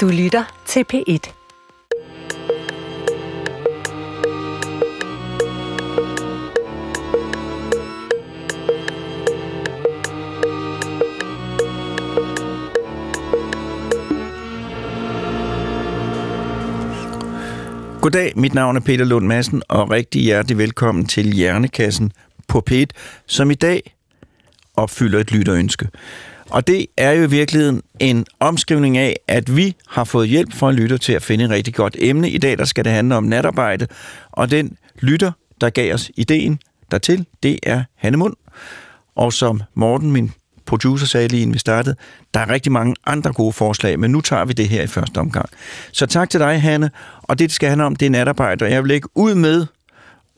Du lytter til P1. Goddag, mit navn er Peter Lund Madsen, og rigtig hjertelig velkommen til Hjernekassen på P1, som i dag opfylder et lytterønske. Og det er jo i virkeligheden en omskrivning af, at vi har fået hjælp fra en lytter til at finde et rigtig godt emne. I dag der skal det handle om natarbejde, og den lytter, der gav os ideen dertil, det er Hanne Mund. Og som Morten, min producer, sagde lige inden vi startede, der er rigtig mange andre gode forslag, men nu tager vi det her i første omgang. Så tak til dig, Hanne. Og det, det skal handle om, det er natarbejde. Og jeg vil lægge ud med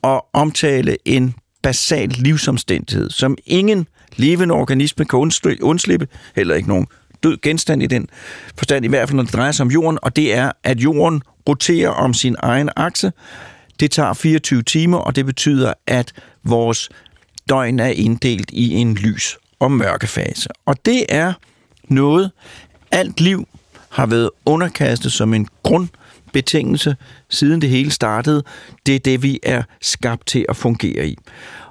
at omtale en basal livsomstændighed, som ingen levende organisme kan undslippe, heller ikke nogen død genstand i den forstand, i hvert fald når det drejer sig om jorden, og det er, at jorden roterer om sin egen akse. Det tager 24 timer, og det betyder, at vores døgn er inddelt i en lys- og mørkefase. Og det er noget, alt liv har været underkastet som en grundbetingelse, siden det hele startede. Det er det, vi er skabt til at fungere i.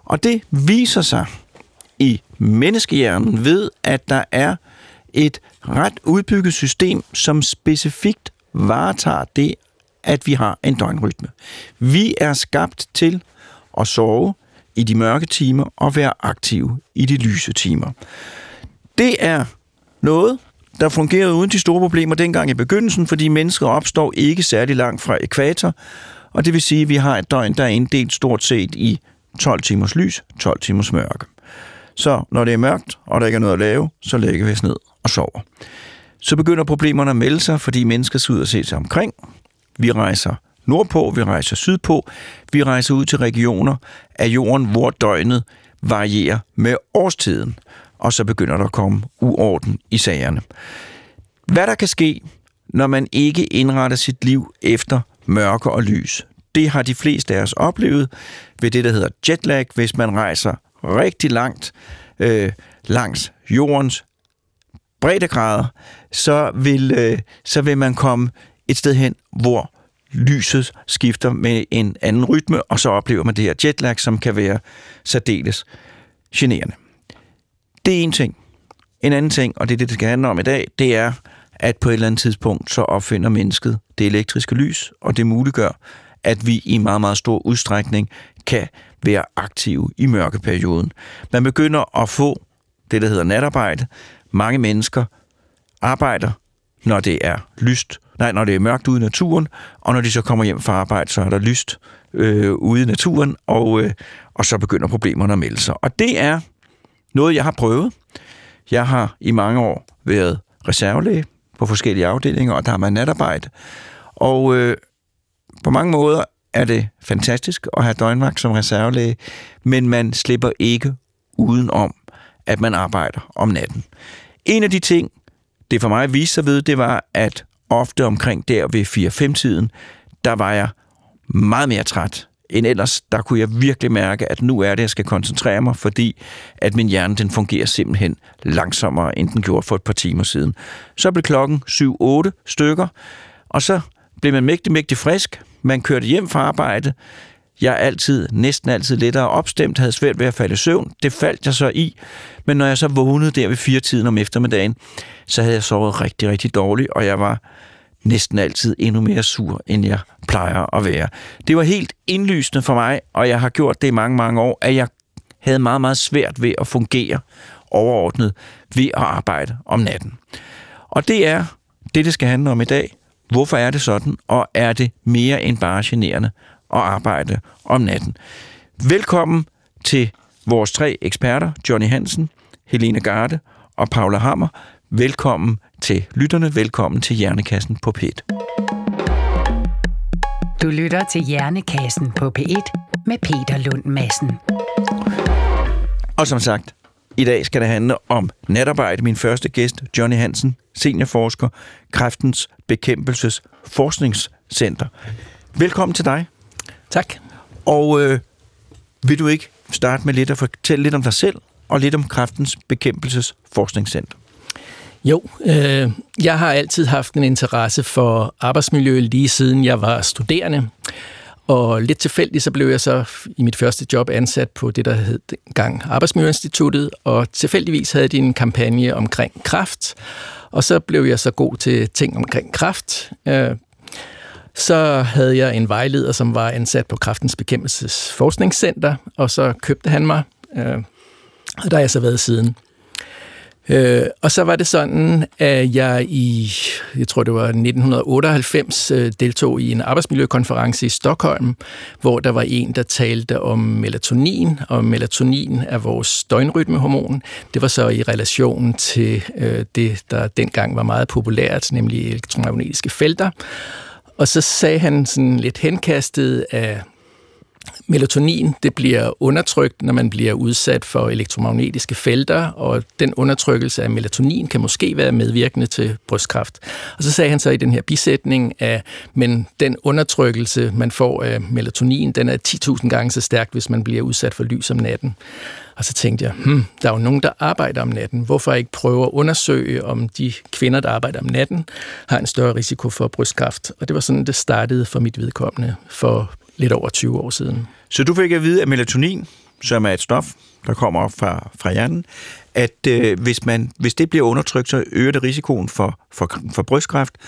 Og det viser sig i menneskehjernen ved, at der er et ret udbygget system, som specifikt varetager det, at vi har en døgnrytme. Vi er skabt til at sove i de mørke timer og være aktive i de lyse timer. Det er noget, der fungerede uden de store problemer dengang i begyndelsen, fordi mennesker opstår ikke særlig langt fra ekvator, og det vil sige, at vi har et døgn, der er inddelt stort set i 12 timers lys, 12 timers mørke. Så når det er mørkt, og der ikke er noget at lave, så lægger vi os ned og sover. Så begynder problemerne at melde sig, fordi mennesker skal ud og se sig omkring. Vi rejser nordpå, vi rejser sydpå, vi rejser ud til regioner af jorden, hvor døgnet varierer med årstiden, og så begynder der at komme uorden i sagerne. Hvad der kan ske, når man ikke indretter sit liv efter mørke og lys, det har de fleste af os oplevet ved det, der hedder jetlag, hvis man rejser rigtig langt øh, langs jordens breddegrader, så vil, øh, så vil man komme et sted hen, hvor lyset skifter med en anden rytme, og så oplever man det her jetlag, som kan være særdeles generende. Det er en ting. En anden ting, og det er det, det skal handle om i dag, det er, at på et eller andet tidspunkt, så opfinder mennesket det elektriske lys, og det muliggør, at vi i meget, meget stor udstrækning kan være aktive i mørkeperioden. Man begynder at få det, der hedder natarbejde. Mange mennesker arbejder, når det er lyst, nej, når det er mørkt ude i naturen, og når de så kommer hjem fra arbejde, så er der lyst øh, ude i naturen, og, øh, og så begynder problemerne at melde sig. Og det er noget, jeg har prøvet. Jeg har i mange år været reservelæge på forskellige afdelinger, og der har man natarbejde. Og øh, på mange måder er det fantastisk at have døgnvagt som reservelæge, men man slipper ikke uden om, at man arbejder om natten. En af de ting, det for mig viste sig ved, det var, at ofte omkring der ved 4-5-tiden, der var jeg meget mere træt end ellers. Der kunne jeg virkelig mærke, at nu er det, jeg skal koncentrere mig, fordi at min hjerne den fungerer simpelthen langsommere, end den gjorde for et par timer siden. Så blev klokken 7-8 stykker, og så blev man mægtig, mægtig frisk. Man kørte hjem fra arbejde. Jeg er altid, næsten altid lettere opstemt, havde svært ved at falde i søvn. Det faldt jeg så i. Men når jeg så vågnede der ved fire tiden om eftermiddagen, så havde jeg sovet rigtig, rigtig dårligt, og jeg var næsten altid endnu mere sur, end jeg plejer at være. Det var helt indlysende for mig, og jeg har gjort det i mange, mange år, at jeg havde meget, meget svært ved at fungere overordnet ved at arbejde om natten. Og det er det, det skal handle om i dag. Hvorfor er det sådan, og er det mere end bare generende at arbejde om natten? Velkommen til vores tre eksperter, Johnny Hansen, Helene Garde og Paula Hammer. Velkommen til lytterne, velkommen til Hjernekassen på P1. Du lytter til Hjernekassen på P1 med Peter Lund Madsen. Og som sagt, i dag skal det handle om natarbejde. Min første gæst, Johnny Hansen, seniorforsker, Kræftens Bekæmpelses Forskningscenter. Velkommen til dig. Tak. Og øh, vil du ikke starte med lidt at fortælle lidt om dig selv og lidt om Kræftens Bekæmpelses Forskningscenter? Jo, øh, jeg har altid haft en interesse for arbejdsmiljø lige siden jeg var studerende. Og lidt tilfældigt så blev jeg så i mit første job ansat på det, der hed gang Arbejdsmiljøinstituttet, og tilfældigvis havde de en kampagne omkring kraft, og så blev jeg så god til ting omkring kraft. Øh, så havde jeg en vejleder, som var ansat på Kraftens Bekæmpelses Forskningscenter, og så købte han mig, øh, og der har jeg så været siden. Øh, og så var det sådan, at jeg i, jeg tror det var 1998, øh, deltog i en arbejdsmiljøkonference i Stockholm, hvor der var en, der talte om melatonin, og melatonin er vores døgnrytmehormon. Det var så i relation til øh, det, der dengang var meget populært, nemlig elektromagnetiske felter. Og så sagde han sådan lidt henkastet af Melatonin det bliver undertrykt, når man bliver udsat for elektromagnetiske felter, og den undertrykkelse af melatonin kan måske være medvirkende til brystkræft. Og så sagde han så i den her bisætning, at men den undertrykkelse, man får af melatonin, den er 10.000 gange så stærk, hvis man bliver udsat for lys om natten. Og så tænkte jeg, hmm, der er jo nogen, der arbejder om natten. Hvorfor ikke prøve at undersøge, om de kvinder, der arbejder om natten, har en større risiko for brystkræft? Og det var sådan, det startede for mit vedkommende for lidt over 20 år siden. Så du fik at vide, at melatonin, som er et stof, der kommer op fra, fra hjernen, at øh, hvis, man, hvis det bliver undertrykt, så øger det risikoen for, for, for brystkræft.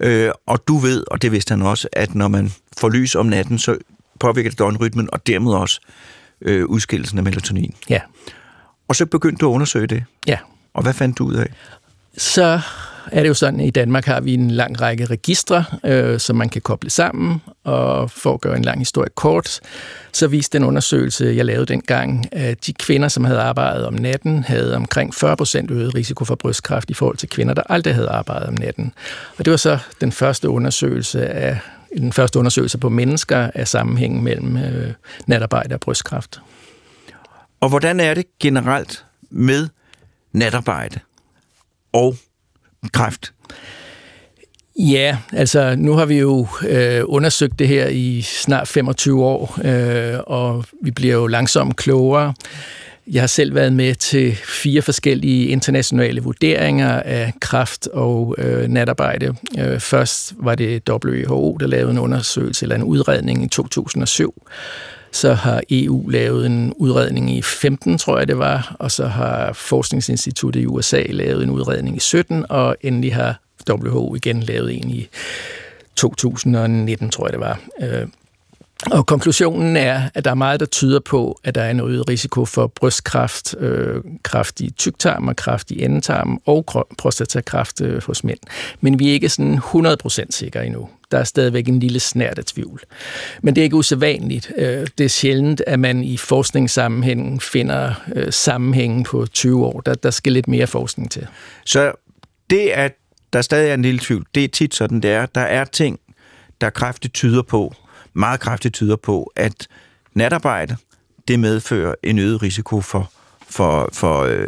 Øh, og du ved, og det vidste han også, at når man får lys om natten, så påvirker det døgnrytmen, og dermed også øh, udskillelsen af melatonin. Ja. Og så begyndte du at undersøge det. Ja. Og hvad fandt du ud af? Så er det jo sådan, at i Danmark har vi en lang række registre, øh, som man kan koble sammen, og for at gøre en lang historie kort, så viste den undersøgelse, jeg lavede dengang, at de kvinder, som havde arbejdet om natten, havde omkring 40 procent øget risiko for brystkræft i forhold til kvinder, der aldrig havde arbejdet om natten. Og det var så den første undersøgelse af den første undersøgelse på mennesker af sammenhængen mellem øh, natarbejde og brystkræft. Og hvordan er det generelt med natarbejde og kræft? Ja, altså nu har vi jo øh, undersøgt det her i snart 25 år, øh, og vi bliver jo langsomt klogere. Jeg har selv været med til fire forskellige internationale vurderinger af kraft og øh, natarbejde. Øh, først var det WHO, der lavede en undersøgelse eller en udredning i 2007. Så har EU lavet en udredning i 15, tror jeg det var, og så har Forskningsinstituttet i USA lavet en udredning i 17, og endelig har WHO igen lavet en i 2019, tror jeg det var. Øh, og konklusionen er, at der er meget, der tyder på, at der er en øget risiko for brystkræft, øh, kræft i tyktarm og kræft i endetarm og prostatakræft øh, hos mænd. Men vi er ikke sådan 100% sikre endnu. Der er stadigvæk en lille snært af tvivl. Men det er ikke usædvanligt. Øh, det er sjældent, at man i forskningssammenhæng finder øh, sammenhængen på 20 år. Der, der skal lidt mere forskning til. Så det, at der stadig er en lille tvivl, det er tit sådan, det er. Der er ting, der kraftigt tyder på, meget kraftigt tyder på, at natarbejde, det medfører en øget risiko for, for, for øh,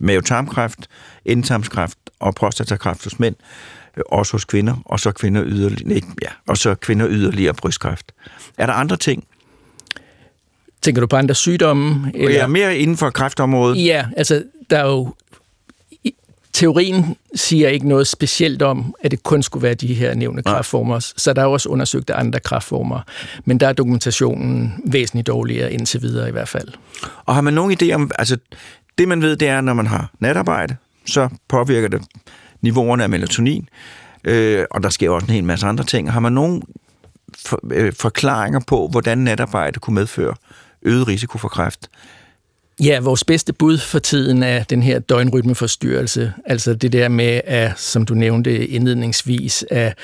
mavetarmkræft, endetarmskræft og prostatakræft hos mænd, øh, også hos kvinder, og så kvinder yderligere, nej, ja, og så kvinder yderligere brystkræft. Er der andre ting? Tænker du på andre sygdomme? Eller? Ja, mere inden for kræftområdet. Ja, altså der er jo teorien siger ikke noget specielt om, at det kun skulle være de her nævnte kraftformer. Så der er også undersøgt andre kraftformer. Men der er dokumentationen væsentligt dårligere indtil videre i hvert fald. Og har man nogen idé om, altså det man ved, det er, når man har natarbejde, så påvirker det niveauerne af melatonin, øh, og der sker også en hel masse andre ting. Har man nogen for, øh, forklaringer på, hvordan natarbejde kunne medføre øget risiko for kræft? Ja, vores bedste bud for tiden er den her døgnrytmeforstyrrelse. Altså det der med, at, som du nævnte indledningsvis, at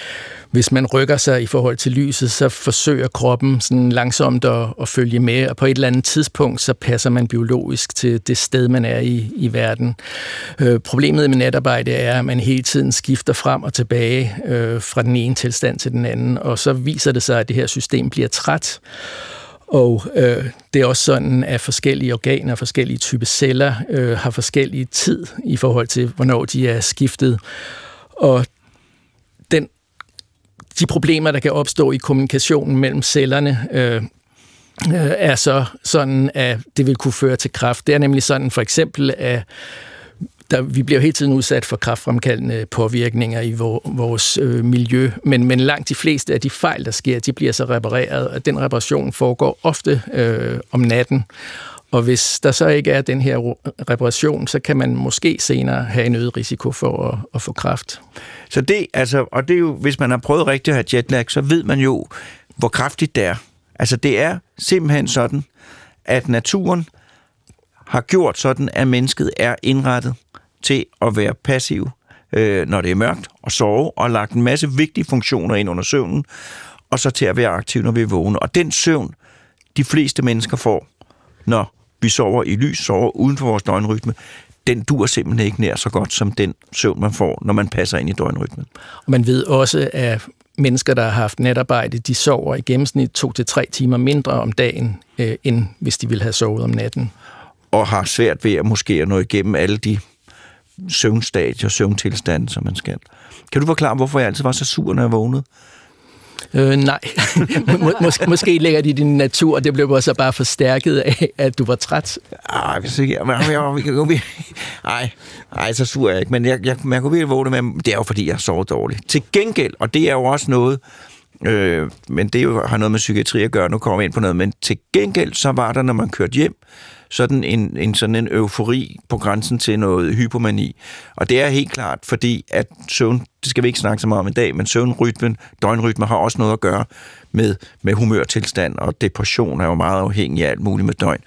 hvis man rykker sig i forhold til lyset, så forsøger kroppen sådan langsomt at, at følge med, og på et eller andet tidspunkt, så passer man biologisk til det sted, man er i, i verden. Øh, problemet med natarbejde er, at man hele tiden skifter frem og tilbage øh, fra den ene tilstand til den anden, og så viser det sig, at det her system bliver træt. Og øh, det er også sådan, at forskellige organer, forskellige typer celler øh, har forskellige tid i forhold til, hvornår de er skiftet. Og den, de problemer, der kan opstå i kommunikationen mellem cellerne, øh, øh, er så sådan, at det vil kunne føre til kræft. Det er nemlig sådan for eksempel, at der, vi bliver hele tiden udsat for kraftfremkaldende påvirkninger i vores øh, miljø, men, men langt de fleste af de fejl, der sker, de bliver så repareret, og den reparation foregår ofte øh, om natten. Og hvis der så ikke er den her reparation, så kan man måske senere have en øget risiko for at, at få kræft. Så det, altså, og det er jo, hvis man har prøvet rigtig at have jetlag, så ved man jo, hvor kraftigt det er. Altså det er simpelthen sådan, at naturen har gjort sådan, at mennesket er indrettet til at være passiv, øh, når det er mørkt, og sove, og lagt en masse vigtige funktioner ind under søvnen, og så til at være aktiv, når vi er vågne. Og den søvn, de fleste mennesker får, når vi sover i lys, sover uden for vores døgnrytme, den dur simpelthen ikke nær så godt som den søvn, man får, når man passer ind i døgnrytmen. Og man ved også, at mennesker, der har haft natarbejde, de sover i gennemsnit to til tre timer mindre om dagen, øh, end hvis de ville have sovet om natten. Og har svært ved at måske at nå igennem alle de søvnstadier og søvntilstande, som man skal. Kan du forklare, hvorfor jeg altid var så sur, når jeg vågnede? Øh, nej. Mås- mås- måske ligger det i din natur, og det blev så bare forstærket af, at du var træt. Ej, hvis ikke, jeg, jeg, jeg, ej, ej, så sur er jeg ikke, men jeg, jeg, jeg kunne virkelig vågne med, det er jo fordi, jeg sover dårligt. Til gengæld, og det er jo også noget, øh, men det jo, har noget med psykiatri at gøre, nu kommer vi ind på noget, men til gengæld, så var der, når man kørte hjem, sådan en, en, sådan en eufori på grænsen til noget hypomani. Og det er helt klart, fordi at søvn, det skal vi ikke snakke så meget om i dag, men søvnrytmen, døgnrytmen har også noget at gøre med, med humørtilstand, og depression er jo meget afhængig af alt muligt med døgn.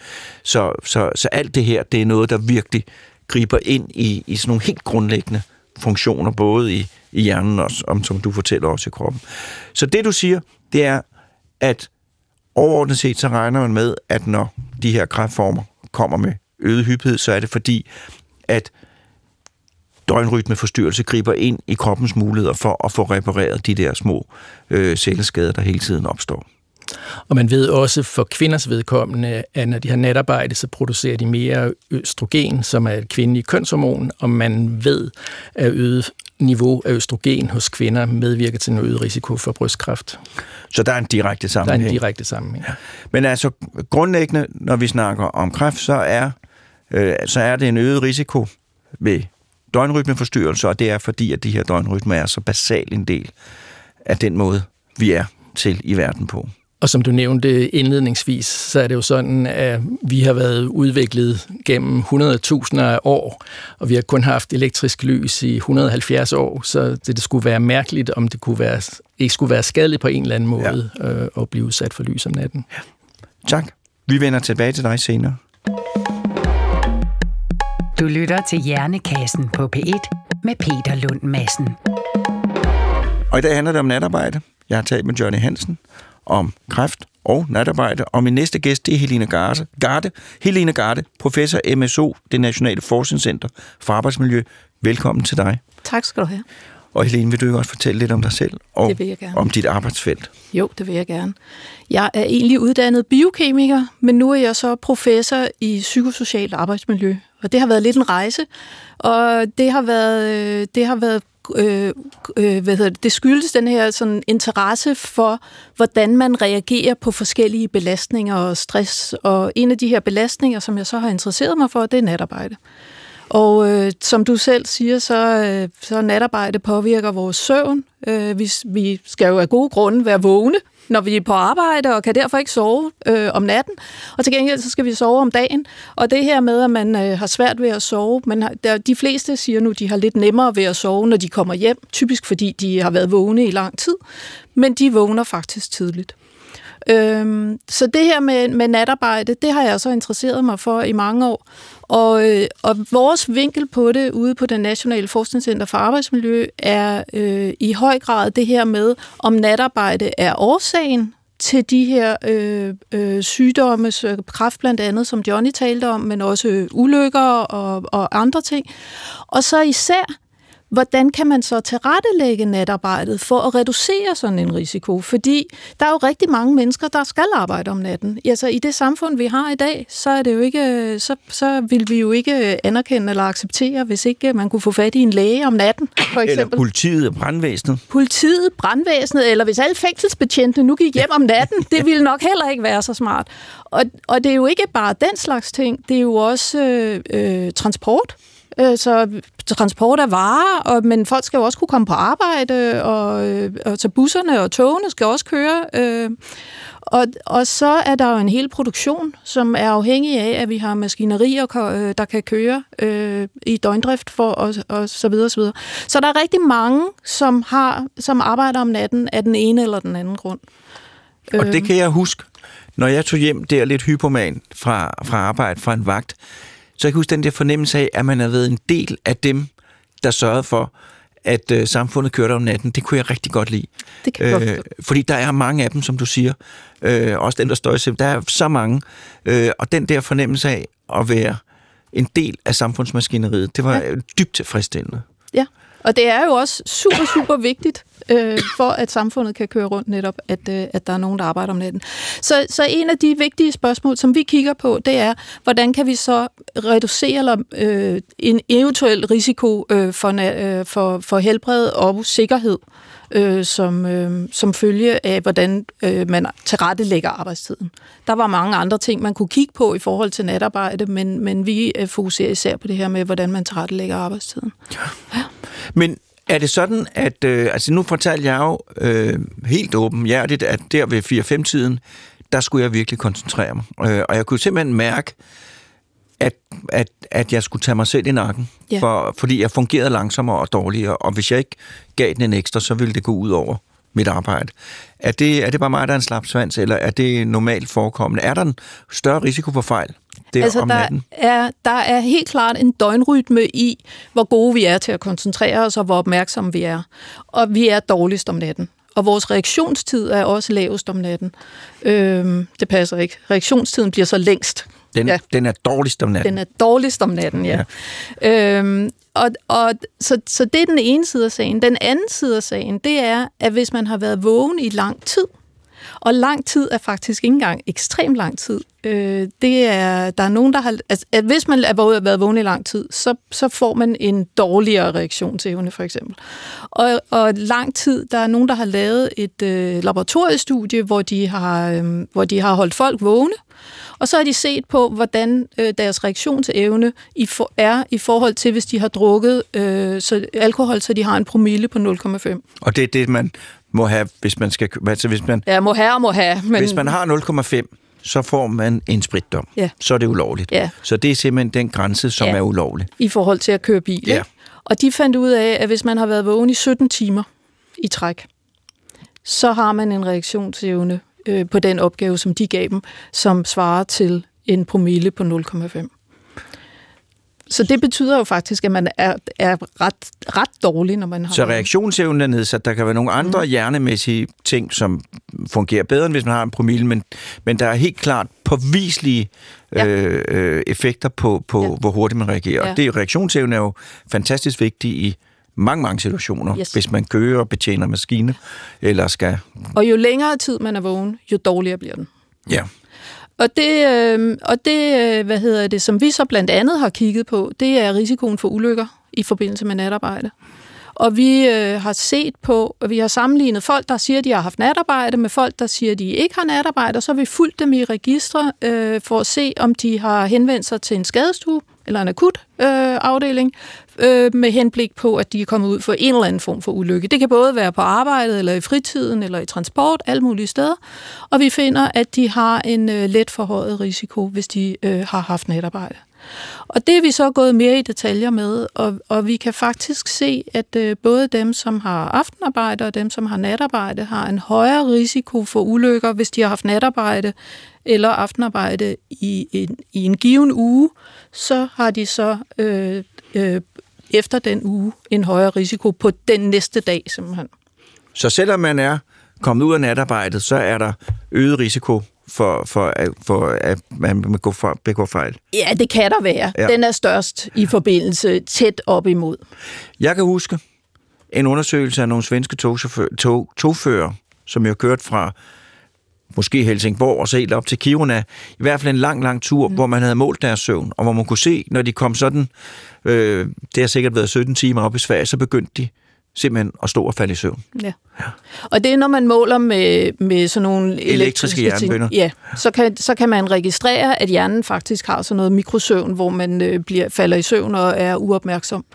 Så, så, så alt det her, det er noget, der virkelig griber ind i, i sådan nogle helt grundlæggende funktioner, både i, i hjernen og om, som du fortæller også i kroppen. Så det du siger, det er, at overordnet set så regner man med, at når de her kræftformer kommer med øget hyppighed, så er det fordi, at døgnrytmeforstyrrelse griber ind i kroppens muligheder for at få repareret de der små øh, celleskader, der hele tiden opstår. Og man ved også for kvinders vedkommende, at når de har natarbejde, så producerer de mere østrogen, som er et kvindeligt kønshormon, og man ved, at øget niveau af østrogen hos kvinder medvirker til en øget risiko for brystkræft. Så der er en direkte sammenhæng? Der er en direkte sammenhæng. Ja. Men altså grundlæggende, når vi snakker om kræft, så er, øh, så er det en øget risiko ved døgnrytmeforstyrrelser, og det er fordi, at de her døgnrytmer er så basal en del af den måde, vi er til i verden på. Og som du nævnte indledningsvis, så er det jo sådan, at vi har været udviklet gennem 100.000 af år, og vi har kun haft elektrisk lys i 170 år, så det, det skulle være mærkeligt, om det kunne være, ikke skulle være skadeligt på en eller anden måde ja. øh, at blive udsat for lys om natten. Ja. Tak. Vi vender tilbage til dig senere. Du lytter til Hjernekassen på P1 med Peter Lund Madsen. Og i dag handler det om natarbejde. Jeg har talt med Johnny Hansen, om kræft og natarbejde. Og min næste gæst, det er Helene Garde. Garde. Helene Garde, professor MSO, det Nationale Forskningscenter for Arbejdsmiljø. Velkommen til dig. Tak skal du have. Og Helene, vil du også fortælle lidt om dig selv og det vil jeg gerne. om dit arbejdsfelt? Jo, det vil jeg gerne. Jeg er egentlig uddannet biokemiker, men nu er jeg så professor i psykosocialt arbejdsmiljø. Og det har været lidt en rejse, og det har været, øh, det har været øh, øh, hvad hedder det, det skyldes den her sådan, interesse for, hvordan man reagerer på forskellige belastninger og stress. Og en af de her belastninger, som jeg så har interesseret mig for, det er natarbejde. Og øh, som du selv siger, så, øh, så natarbejde påvirker vores søvn. Øh, vi, vi skal jo af gode grunde være vågne når vi er på arbejde, og kan derfor ikke sove øh, om natten. Og til gengæld så skal vi sove om dagen. Og det her med, at man øh, har svært ved at sove, men der, de fleste siger nu, de har lidt nemmere ved at sove, når de kommer hjem, typisk fordi de har været vågne i lang tid, men de vågner faktisk tidligt. Øhm, så det her med, med natarbejde, det har jeg så interesseret mig for i mange år. Og, øh, og vores vinkel på det ude på det Nationale Forskningscenter for Arbejdsmiljø er øh, i høj grad det her med, om natarbejde er årsagen til de her øh, øh, sygdomme, kræft blandt andet, som Johnny talte om, men også ulykker og, og andre ting. Og så især hvordan kan man så tilrettelægge natarbejdet for at reducere sådan en risiko? Fordi der er jo rigtig mange mennesker, der skal arbejde om natten. Altså i det samfund, vi har i dag, så er det jo ikke, så, så vil vi jo ikke anerkende eller acceptere, hvis ikke man kunne få fat i en læge om natten, for eksempel. Eller politiet og brandvæsenet. Politiet, brandvæsenet, eller hvis alle fængselsbetjente nu gik hjem om natten, det ville nok heller ikke være så smart. Og, og det er jo ikke bare den slags ting, det er jo også øh, øh, transport Øh, så transport af varer, og, men folk skal jo også kunne komme på arbejde, og, øh, og så busserne og togene skal også køre. Øh, og, og så er der jo en hel produktion, som er afhængig af, at vi har maskinerier, øh, der kan køre øh, i døgndrift for og, og så videre, så videre. Så der er rigtig mange, som har som arbejder om natten af den ene eller den anden grund. Og det kan jeg huske, når jeg tog hjem der lidt hypoman fra, fra arbejde fra en vagt, så jeg kan huske den der fornemmelse af, at man har været en del af dem, der sørgede for, at øh, samfundet kørte om natten. Det kunne jeg rigtig godt lide. Det kan øh, Fordi der er mange af dem, som du siger. Øh, også dem, der står i Der er så mange. Øh, og den der fornemmelse af at være en del af samfundsmaskineriet, det var ja. dybt tilfredsstillende. Ja, og det er jo også super, super vigtigt øh, for, at samfundet kan køre rundt netop, at, øh, at der er nogen, der arbejder om natten. Så, så en af de vigtige spørgsmål, som vi kigger på, det er, hvordan kan vi så reducere eller, øh, en eventuel risiko øh, for, øh, for, for helbred og sikkerhed, øh, som, øh, som følge af, hvordan øh, man tilrettelægger arbejdstiden. Der var mange andre ting, man kunne kigge på i forhold til natarbejde, men, men vi øh, fokuserer især på det her med, hvordan man tilrettelægger arbejdstiden. Ja. ja. Men er det sådan, at... Øh, altså nu fortalte jeg jo øh, helt åbenhjertigt, at der ved 4-5-tiden, der skulle jeg virkelig koncentrere mig. Øh, og jeg kunne simpelthen mærke, at, at, at jeg skulle tage mig selv i nakken, ja. for, fordi jeg fungerede langsommere og dårligere, og hvis jeg ikke gav den en ekstra, så ville det gå ud over mit arbejde. Er det, er det bare mig, der er en slap svans, eller er det normalt forekommende? Er der en større risiko for fejl? Der altså, om natten? Der er, der er helt klart en døgnrytme i, hvor gode vi er til at koncentrere os, og hvor opmærksomme vi er. Og vi er dårligst om natten. Og vores reaktionstid er også lavest om natten. Øhm, det passer ikke. Reaktionstiden bliver så længst. Den, ja. den er dårligst om natten. Den er dårligst om natten, ja. ja. Øhm, og, og, så, så det er den ene side af sagen. Den anden side af sagen, det er, at hvis man har været vågen i lang tid, og lang tid er faktisk ikke engang ekstrem lang tid. Øh, det er, der er nogen, der har... Altså, at hvis man har været vågen i lang tid, så, så får man en dårligere reaktion til evne, for eksempel. Og, og lang tid, der er nogen, der har lavet et øh, laboratoriestudie, hvor de, har, øh, hvor de har holdt folk vågne, og så har de set på, hvordan øh, deres reaktion til evne i for, er i forhold til, hvis de har drukket øh, så alkohol, så de har en promille på 0,5. Og det er det, man må have, hvis man skal... Altså hvis man, ja, må have og må have. Men... Hvis man har 0,5, så får man en spritdom. Ja. Så er det ulovligt. Ja. Så det er simpelthen den grænse, som ja. er ulovlig. I forhold til at køre bil. Ja. Og de fandt ud af, at hvis man har været vågen i 17 timer i træk, så har man en reaktionsevne øh, på den opgave, som de gav dem, som svarer til en promille på 0,5. Så det betyder jo faktisk, at man er, er ret, ret dårlig, når man har... Så reaktionsevnen er nedsat. Der kan være nogle andre mm. hjernemæssige ting, som fungerer bedre, end hvis man har en promille, men, men der er helt klart påviselige ja. øh, øh effekter på, på ja. hvor hurtigt man reagerer. Ja. Og det, reaktionsevnen er jo fantastisk vigtig i mange, mange situationer, yes. hvis man kører og betjener maskine, eller skal... Og jo længere tid man er vågen, jo dårligere bliver den. Ja. Og det, øh, og det, øh, hvad hedder det, som vi så blandt andet har kigget på, det er risikoen for ulykker i forbindelse med natarbejde. Og vi øh, har set på, og vi har sammenlignet folk, der siger, at de har haft natarbejde, med folk, der siger, at de ikke har natarbejde, og så har vi fulgt dem i registre øh, for at se, om de har henvendt sig til en skadestue eller en akut øh, afdeling, øh, med henblik på, at de er kommet ud for en eller anden form for ulykke. Det kan både være på arbejdet, eller i fritiden, eller i transport, alle mulige steder. Og vi finder, at de har en øh, let forhøjet risiko, hvis de øh, har haft natarbejde. Og det er vi så gået mere i detaljer med, og, og vi kan faktisk se, at øh, både dem, som har aftenarbejde og dem, som har natarbejde, har en højere risiko for ulykker, hvis de har haft natarbejde eller aftenarbejde i en, i en given uge, så har de så øh, øh, efter den uge en højere risiko på den næste dag simpelthen. Så selvom man er kommet ud af natarbejdet, så er der øget risiko for, for, for at man begår, fejl? Ja, det kan der være. Ja. Den er størst i forbindelse tæt op imod. Jeg kan huske en undersøgelse af nogle svenske togfører, tog, togfører som jeg har kørt fra måske Helsingborg og så helt op til Kiruna. I hvert fald en lang, lang tur, mm. hvor man havde målt deres søvn, og hvor man kunne se, når de kom sådan, øh, det har sikkert været 17 timer op i Sverige, så begyndte de simpelthen at stå og falde i søvn. Ja. Og det er, når man måler med, med sådan nogle Elektriske elektriske, jernbønner. ting. Ja, så kan, så kan man registrere, at hjernen faktisk har sådan noget mikrosøvn, hvor man øh, bliver, falder i søvn og er uopmærksom.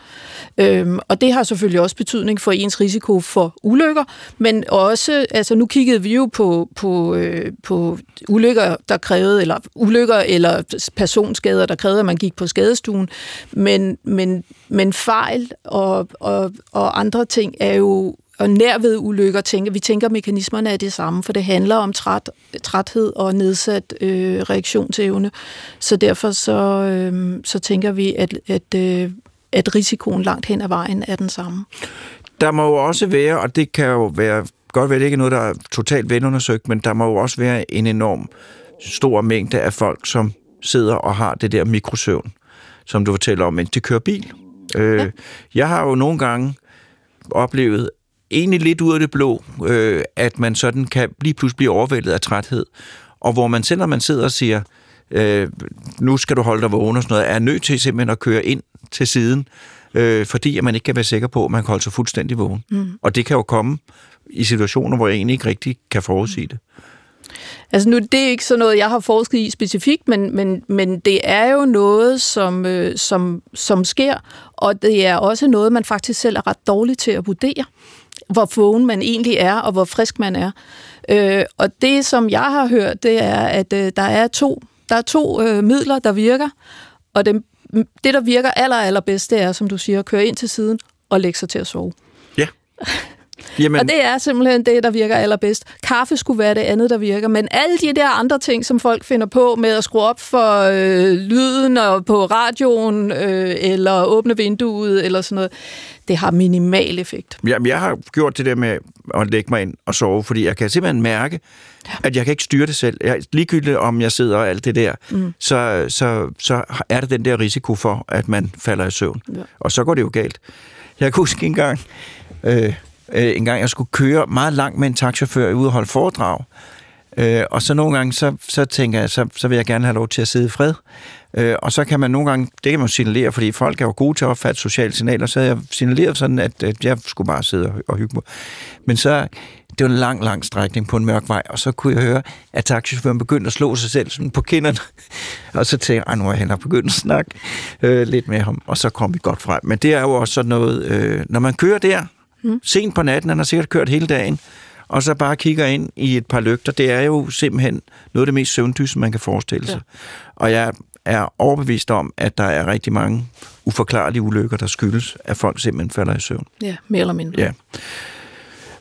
Øhm, og det har selvfølgelig også betydning for ens risiko for ulykker, men også, altså nu kiggede vi jo på, på, øh, på ulykker, der krævede, eller ulykker eller personskader, der krævede, at man gik på skadestuen, men, men, men fejl og, og, og andre ting er jo og nærved ulykker tænker, vi tænker, at mekanismerne er det samme, for det handler om træt, træthed og nedsat øh, reaktionsevne. Så derfor så, øh, så tænker vi, at, at, øh, at risikoen langt hen ad vejen er den samme. Der må jo også være, og det kan jo være, godt være, det ikke noget, der er totalt velundersøgt, men der må jo også være en enorm stor mængde af folk, som sidder og har det der mikrosøvn, som du fortæller om, mens de kører bil. Øh, Ja. Jeg har jo nogle gange oplevet, egentlig lidt ud af det blå, øh, at man sådan kan lige pludselig blive overvældet af træthed, og hvor man selv, når man sidder og siger, øh, nu skal du holde dig vågen og sådan noget, er nødt til simpelthen at køre ind til siden, øh, fordi at man ikke kan være sikker på, at man kan holde sig fuldstændig vågen. Mm. Og det kan jo komme i situationer, hvor jeg egentlig ikke rigtig kan forudsige det. Altså nu, det er ikke sådan noget, jeg har forsket i specifikt, men, men, men det er jo noget, som, øh, som, som sker, og det er også noget, man faktisk selv er ret dårlig til at vurdere, hvor vågen man egentlig er, og hvor frisk man er. Øh, og det, som jeg har hørt, det er, at øh, der er to, der er to øh, midler, der virker, og det, det, der virker aller, allerbedst, det er, som du siger, at køre ind til siden og lægge sig til at sove. Ja. Jamen, Og det er simpelthen det, der virker allerbedst. Kaffe skulle være det andet, der virker. Men alle de der andre ting, som folk finder på med at skrue op for øh, lyden og på radioen, øh, eller åbne vinduet, eller sådan noget, det har minimal effekt. Jamen, jeg har gjort det der med at lægge mig ind og sove, fordi jeg kan simpelthen mærke, at jeg kan ikke styre det selv. Jeg, ligegyldigt om jeg sidder og alt det der, mm. så, så, så er der den der risiko for, at man falder i søvn. Ja. Og så går det jo galt. Jeg kan huske en gang, øh, øh, en gang jeg skulle køre meget langt med en taxachauffør ude og holde foredrag. Øh, og så nogle gange, så, så tænker jeg, så, så vil jeg gerne have lov til at sidde i fred. Øh, og så kan man nogle gange, det kan man signalere, fordi folk er jo gode til at opfatte sociale signaler, så havde jeg signaleret sådan, at, at jeg skulle bare sidde og, og hygge mig. Men så, det var en lang, lang strækning på en mørk vej, og så kunne jeg høre, at taxichaufføren begyndte at slå sig selv sådan på kinderne. og så tænkte jeg, nu er han hellere begyndt at snakke øh, lidt med ham, og så kom vi godt frem. Men det er jo også sådan noget, øh, når man kører der, mm. sent på natten, han har sikkert kørt hele dagen, og så bare kigger ind i et par lygter, det er jo simpelthen noget af det mest søvndyse, man kan forestille sig. Ja. Og jeg er overbevist om, at der er rigtig mange uforklarlige ulykker, der skyldes, at folk simpelthen falder i søvn. Ja, mere eller mindre. Ja.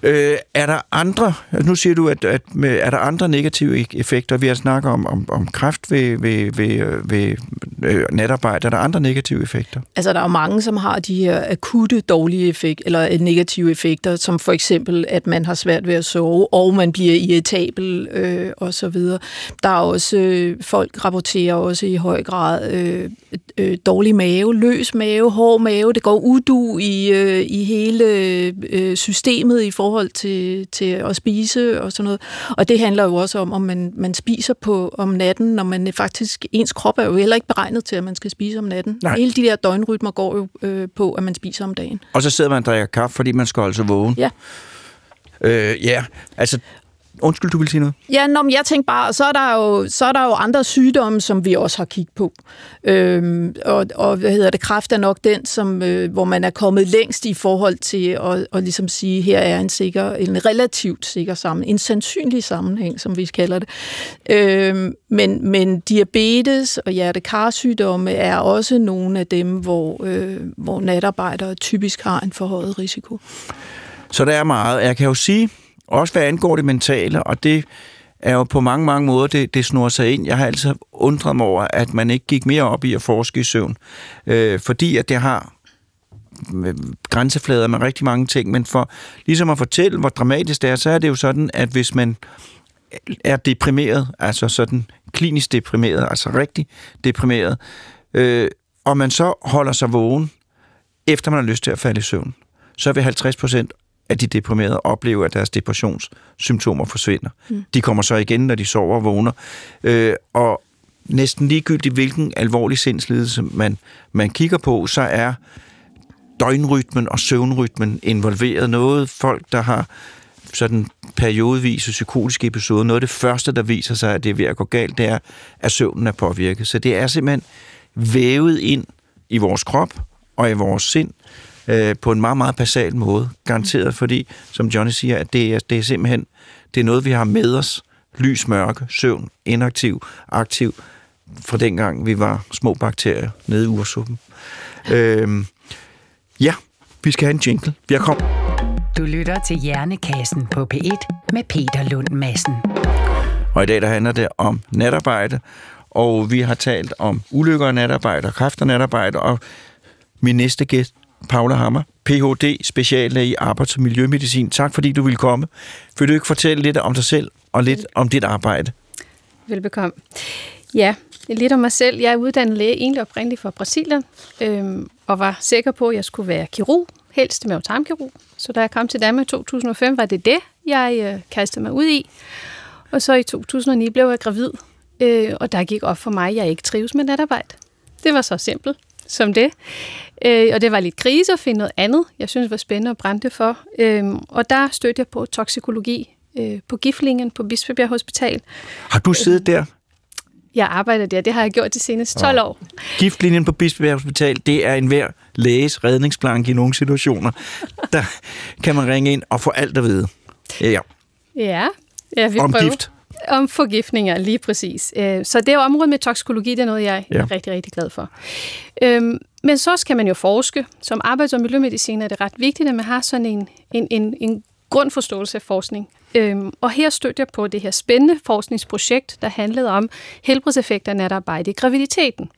Øh, er der andre, nu siger du, at, at med, er der andre negative e- effekter? Vi har snakket om, om, om kræft ved, ved, ved, ved øh, natarbejde. Er der andre negative effekter? Altså, der er jo mange, som har de her akutte dårlige effekt, eller øh, negative effekter, som for eksempel, at man har svært ved at sove, og man bliver irritabel, øh, og så videre. Der er også, øh, folk rapporterer også i høj grad øh, øh, dårlig mave, løs mave, hård mave. Det går udu i, øh, i hele øh, systemet i forhold til, til at spise og sådan noget. Og det handler jo også om, om man, man spiser på om natten, når man faktisk, ens krop er jo heller ikke beregnet til, at man skal spise om natten. Nej. Hele de der døgnrytmer går jo øh, på, at man spiser om dagen. Og så sidder man og drikker kaffe, fordi man skal sig vågen. Ja. Øh, ja, altså... Undskyld, du vil sige noget? Ja, nå, men jeg tænker bare, så er, der jo, så er der jo andre sygdomme, som vi også har kigget på. Øhm, og, og hvad hedder det, kræft er nok den, som, øh, hvor man er kommet længst i forhold til at, at ligesom sige, her er en sikker, en relativt sikker sammenhæng, en sandsynlig sammenhæng, som vi kalder det. Øhm, men, men diabetes og hjertekarsygdomme er også nogle af dem, hvor, øh, hvor natarbejdere typisk har en forhøjet risiko. Så der er meget. Jeg kan jo sige, også hvad angår det mentale, og det er jo på mange, mange måder, det, det snor sig ind. Jeg har altid undret mig over, at man ikke gik mere op i at forske i søvn, øh, fordi at det har øh, grænseflader med rigtig mange ting, men for ligesom at fortælle, hvor dramatisk det er, så er det jo sådan, at hvis man er deprimeret, altså sådan klinisk deprimeret, altså rigtig deprimeret, øh, og man så holder sig vågen, efter man har lyst til at falde i søvn, så vil 50 procent af de deprimerede opleve, at deres depressionssymptomer forsvinder. Mm. De kommer så igen, når de sover og vågner. Øh, og næsten ligegyldigt, hvilken alvorlig sindslidelse man, man kigger på, så er døgnrytmen og søvnrytmen involveret. Noget folk, der har sådan periodevise psykotiske episoder, noget af det første, der viser sig, at det er ved at gå galt, det er, at søvnen er påvirket. Så det er simpelthen vævet ind i vores krop og i vores sind øh, på en meget, meget basal måde. Garanteret, fordi, som Johnny siger, at det er, det er simpelthen det er noget, vi har med os. Lys, mørke, søvn, inaktiv, aktiv, fra dengang vi var små bakterier nede i ursuppen. Øh, ja, vi skal have en jingle. Vi har kommet. Du lytter til Hjernekassen på P1 med Peter Lund Madsen. Og i dag der handler det om natarbejde, og vi har talt om ulykker af natarbejde og kræfter natarbejde, og min næste gæst, Paula Hammer, Ph.D. speciallæge i arbejds- og miljømedicin. Tak fordi du ville komme. Vil du ikke fortælle lidt om dig selv og lidt om dit arbejde? Velbekomme. Ja, lidt om mig selv. Jeg er uddannet læge egentlig oprindeligt fra Brasilien, øhm, og var sikker på, at jeg skulle være kirurg, helst med tarmkirurg. Så da jeg kom til Danmark i 2005, var det det, jeg øh, kastede mig ud i. Og så i 2009 blev jeg gravid, øh, og der gik op for mig, at jeg ikke trives med natarbejde. Det var så simpelt som det. Øh, og det var lidt krise at finde noget andet, jeg synes var spændende at brænde for. Øh, og der stødte jeg på toksikologi øh, på Giftlinjen på Bispebjerg Hospital. Har du siddet der? Jeg arbejder der, det har jeg gjort de seneste 12 år. Giftlinjen på Bispebjerg Hospital, det er en hver læges redningsplanke i nogle situationer. Der kan man ringe ind og få alt at vide. Ja. Ja, ja vi Om prøver. gift. Om forgiftninger, lige præcis. Øh, Så det er området med toksikologi, det er noget, jeg Ja. er rigtig, rigtig glad for. Øhm, Men så skal man jo forske. Som arbejds- og miljømediciner er det ret vigtigt, at man har sådan en, en, en, en grundforståelse af forskning. Øhm, Og her støtter jeg på det her spændende forskningsprojekt, der handlede om helbredseffekter af natarbejde i graviditeten.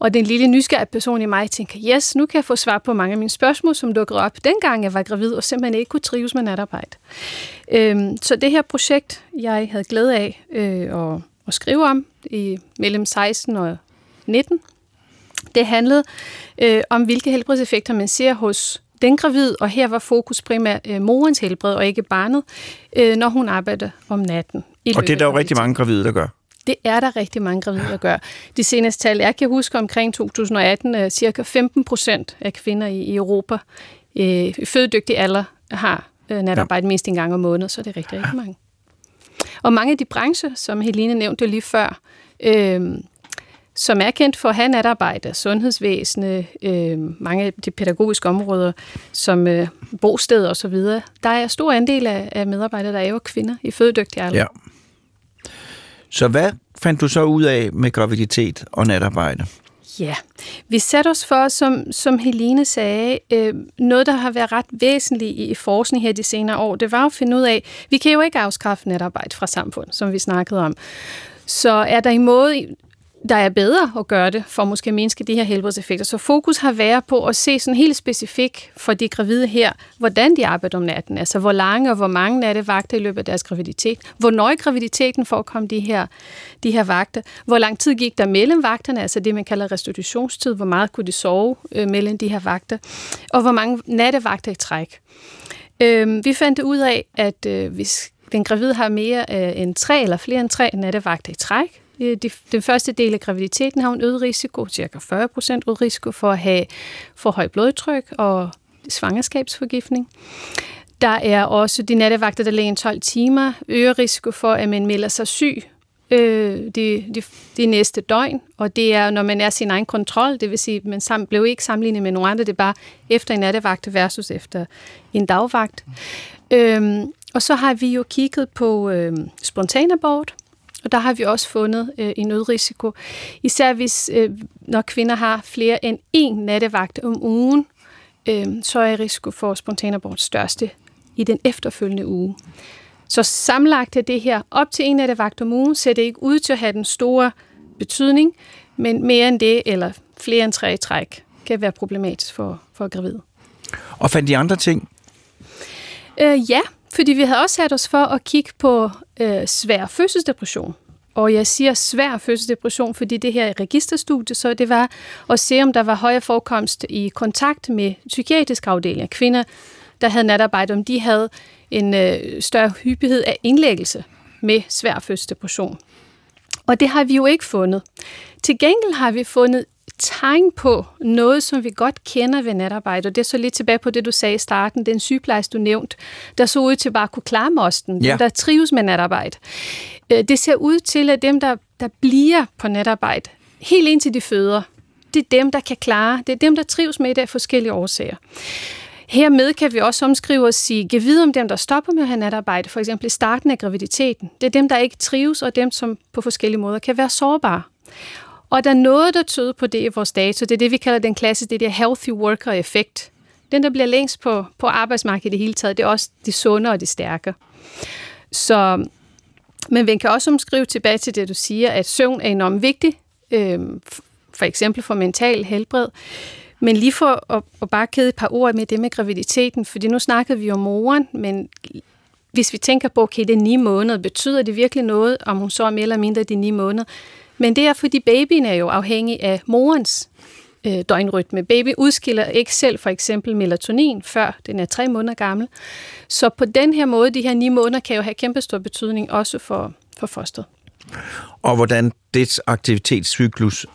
Og den lille nysgerrige person i mig tænker, yes, nu kan jeg få svar på mange af mine spørgsmål, som dukkede op dengang jeg var gravid, og simpelthen ikke kunne trives med natarbejde. Øhm, så det her projekt, jeg havde glæde af øh, at, at skrive om i mellem 16 og 19, det handlede øh, om, hvilke helbredseffekter man ser hos den gravid, og her var fokus primært øh, morens helbred og ikke barnet, øh, når hun arbejder om natten. Og det er der jo rigtig mange gravide, der gør. Det er der rigtig mange gravide, der gør. De seneste tal, jeg kan huske omkring 2018, er cirka 15 procent af kvinder i, i Europa øh, fødedygtig alder har øh, natarbejde mindst en gang om måneden, så det er rigtig, rigtig mange. Og mange af de brancher, som Helene nævnte lige før, øh, som er kendt for at have natarbejde, sundhedsvæsenet, øh, mange af de pædagogiske områder, som øh, bosteder osv., der er stor andel af, af medarbejdere, der er jo kvinder i fødedygtig alder. Ja. Så hvad fandt du så ud af med graviditet og natarbejde? Ja, vi satte os for, som, som Helene sagde, øh, noget, der har været ret væsentligt i, i forskning her de senere år, det var at finde ud af, vi kan jo ikke afskaffe netarbejde fra samfundet, som vi snakkede om. Så er der en måde, der er bedre at gøre det, for måske at mindske de her helbredseffekter. Så fokus har været på at se sådan helt specifikt for de gravide her, hvordan de arbejder om natten. Altså hvor lange og hvor mange nattevagter i løbet af deres graviditet. Hvornår i graviditeten forekom de her, de her vagter. Hvor lang tid gik der mellem vagterne, altså det man kalder restitutionstid. Hvor meget kunne de sove øh, mellem de her vagter. Og hvor mange nattevagter i træk. Øh, vi fandt ud af, at øh, hvis den gravide har mere øh, end tre eller flere end tre nattevagter i træk, de, den første del af graviditeten har hun øget risiko, cirka 40 procent øget risiko for at have for højt blodtryk og svangerskabsforgiftning. Der er også de nattevagter, der ligger 12 timer, øger risiko for, at man melder sig syg øh, de, de, de næste døgn, og det er, når man er sin egen kontrol, det vil sige, at man sam, blev ikke sammenlignet med nogen andre, det er bare efter en nattevagt versus efter en dagvagt. Øhm, og så har vi jo kigget på øh, spontanabort, og der har vi også fundet øh, en øget risiko. Især hvis, øh, når kvinder har flere end én nattevagt om ugen, øh, så er risiko for spontanabort største i den efterfølgende uge. Så sammenlagt er det her op til en nattevagt om ugen, ser det ikke ud til at have den store betydning, men mere end det, eller flere end tre i træk, kan være problematisk for, for gravide. Og fandt de andre ting? Øh, ja, fordi vi havde også sat os for at kigge på øh, svær fødselsdepression. Og jeg siger svær fødselsdepression, fordi det her registerstudie, så det var at se, om der var højere forekomst i kontakt med psykiatriske afdelinger. Kvinder, der havde natarbejde, om de havde en øh, større hyppighed af indlæggelse med svær fødselsdepression. Og det har vi jo ikke fundet. Til gengæld har vi fundet tegn på noget, som vi godt kender ved natarbejde, og det er så lidt tilbage på det, du sagde i starten, den sygeplejerske, du nævnt, der så ud til bare at kunne klare mosten, Ja. dem, der trives med natarbejde. Øh, Det ser ud til, at dem, der, der bliver på natarbejde, helt indtil de føder, det er dem, der kan klare, det er dem, der trives med det af forskellige årsager. Hermed kan vi også omskrive og sige, giv videre om dem, der stopper med at have natarbejde, for eksempel i starten af graviditeten. Det er dem, der ikke trives, og dem, som på forskellige måder kan være sårbare. Og der er noget, der tyder på det i vores data. Det er det, vi kalder den klasse, det der healthy worker effekt. Den, der bliver længst på, på arbejdsmarkedet i det hele taget, det er også de sunde og de stærke. Så, men vi kan også omskrive tilbage til det, du siger, at søvn er enormt vigtig, øh, for eksempel for mental helbred. Men lige for at, at bare kede et par ord med det med graviditeten, fordi nu snakkede vi om moren, men hvis vi tænker på, okay, det er ni måneder, betyder det virkelig noget, om hun så er mere eller mindre de ni måneder? Men det er, fordi babyen er jo afhængig af morens øh, døgnrytme. Baby udskiller ikke selv for eksempel melatonin, før den er tre måneder gammel. Så på den her måde, de her ni måneder, kan jo have kæmpestor betydning også for, for fosteret. Og hvordan dets aktivitetscyklus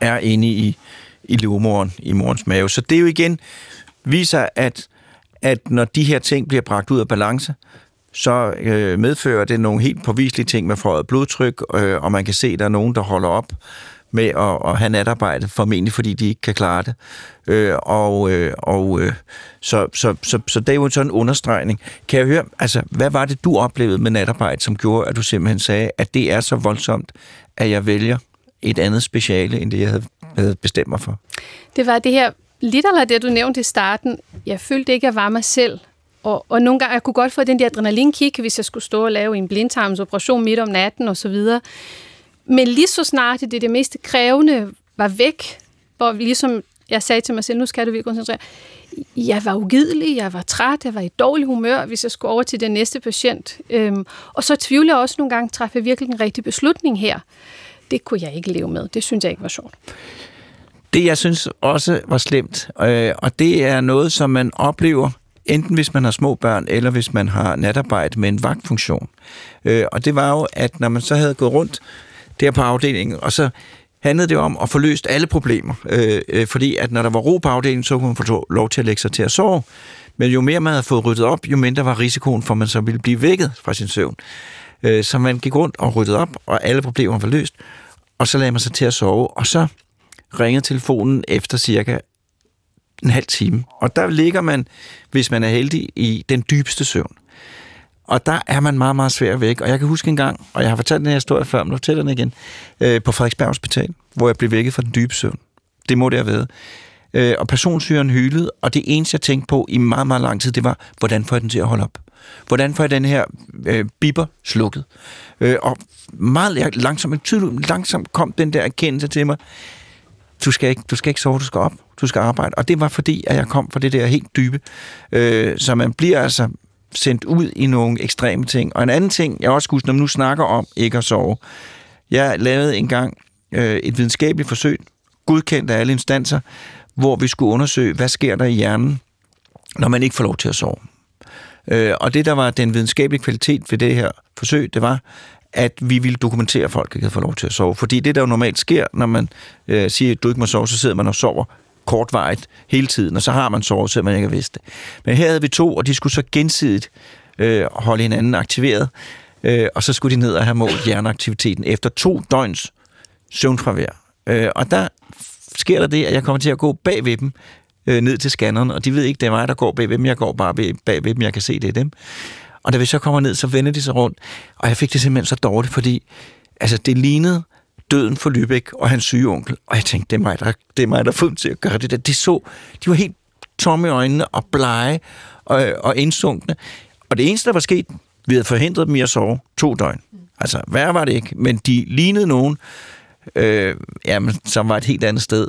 er inde i, i livmoren, i morens mave. Så det er jo igen viser, at, at når de her ting bliver bragt ud af balance, så øh, medfører det nogle helt påviselige ting med forhøjet blodtryk, øh, og man kan se, at der er nogen, der holder op med at, at have natarbejde, formentlig fordi de ikke kan klare det. Øh, og øh, og øh, så, så, så, så det er jo en sådan understregning. Kan jeg høre, altså, hvad var det, du oplevede med natarbejde, som gjorde, at du simpelthen sagde, at det er så voldsomt, at jeg vælger et andet speciale, end det, jeg havde, havde bestemt mig for? Det var det her, lidt eller det, du nævnte i starten. Jeg følte ikke, at jeg var mig selv. Og, og nogle gange, jeg kunne godt få den der adrenalinkick, hvis jeg skulle stå og lave en blindtarmsoperation midt om natten og så videre. Men lige så snart det, det mest krævende var væk, hvor vi ligesom jeg sagde til mig selv, nu skal du virkelig koncentrere. Jeg var ugidelig, jeg var træt, jeg var i dårlig humør, hvis jeg skulle over til den næste patient. Øhm, og så tvivler jeg også nogle gange, træffe jeg virkelig en rigtig beslutning her. Det kunne jeg ikke leve med. Det synes jeg ikke var sjovt. Det, jeg synes også var slemt, øh, og det er noget, som man oplever, enten hvis man har små børn, eller hvis man har natarbejde med en vagtfunktion. Øh, og det var jo, at når man så havde gået rundt der på afdelingen, og så handlede det om at få løst alle problemer. Øh, øh, fordi at når der var ro på afdelingen, så kunne man få lov til at lægge sig til at sove. Men jo mere man havde fået ryddet op, jo mindre var risikoen for, at man så ville blive vækket fra sin søvn. Øh, så man gik rundt og ryddede op, og alle problemer var løst. Og så lagde man sig til at sove, og så ringede telefonen efter cirka en halv time. Og der ligger man, hvis man er heldig, i den dybeste søvn. Og der er man meget, meget svær væk. Og jeg kan huske en gang, og jeg har fortalt den her historie før, men nu fortæller den igen, øh, på Frederiksberg Hospital, hvor jeg blev vækket fra den dybe søvn. Det må det have været. Øh, og personsyren hylede, og det eneste, jeg tænkte på i meget, meget lang tid, det var, hvordan får jeg den til at holde op? Hvordan får jeg den her øh, biber slukket? Øh, og meget langsomt, tydeligt, langsomt kom den der erkendelse til mig, du skal ikke, du skal ikke sove, du skal op, du skal arbejde. Og det var fordi, at jeg kom fra det der helt dybe. Øh, så man bliver altså sendt ud i nogle ekstreme ting. Og en anden ting, jeg også husker, når man nu snakker om ikke at sove. Jeg lavede engang øh, et videnskabeligt forsøg, godkendt af alle instanser, hvor vi skulle undersøge, hvad sker der i hjernen, når man ikke får lov til at sove. Øh, og det, der var den videnskabelige kvalitet ved det her forsøg, det var, at vi ville dokumentere, at folk ikke havde fået lov til at sove. Fordi det, der jo normalt sker, når man øh, siger, at du ikke må sove, så sidder man og sover kortvarigt hele tiden, og så har man sovet, selvom man ikke har vidst det. Men her havde vi to, og de skulle så gensidigt øh, holde hinanden aktiveret, øh, og så skulle de ned og have målt hjerneaktiviteten efter to døgns søvnfravær. Øh, og der sker der det, at jeg kommer til at gå bag ved dem, øh, ned til scanneren, og de ved ikke, det er mig, der går bag ved dem, jeg går bare bag ved dem, jeg kan se, det er dem. Og da vi så kommer ned, så vender de sig rundt, og jeg fik det simpelthen så dårligt, fordi altså, det lignede døden for Lübeck og hans syge onkel. Og jeg tænkte, det er mig, der, det er mig, der fundet til at gøre det der. De så, de var helt tomme i øjnene og blege og, og indsunkne. Og det eneste, der var sket, vi havde forhindret dem i at sove to døgn. Altså, værre var det ikke, men de lignede nogen, øh, jamen, som var et helt andet sted.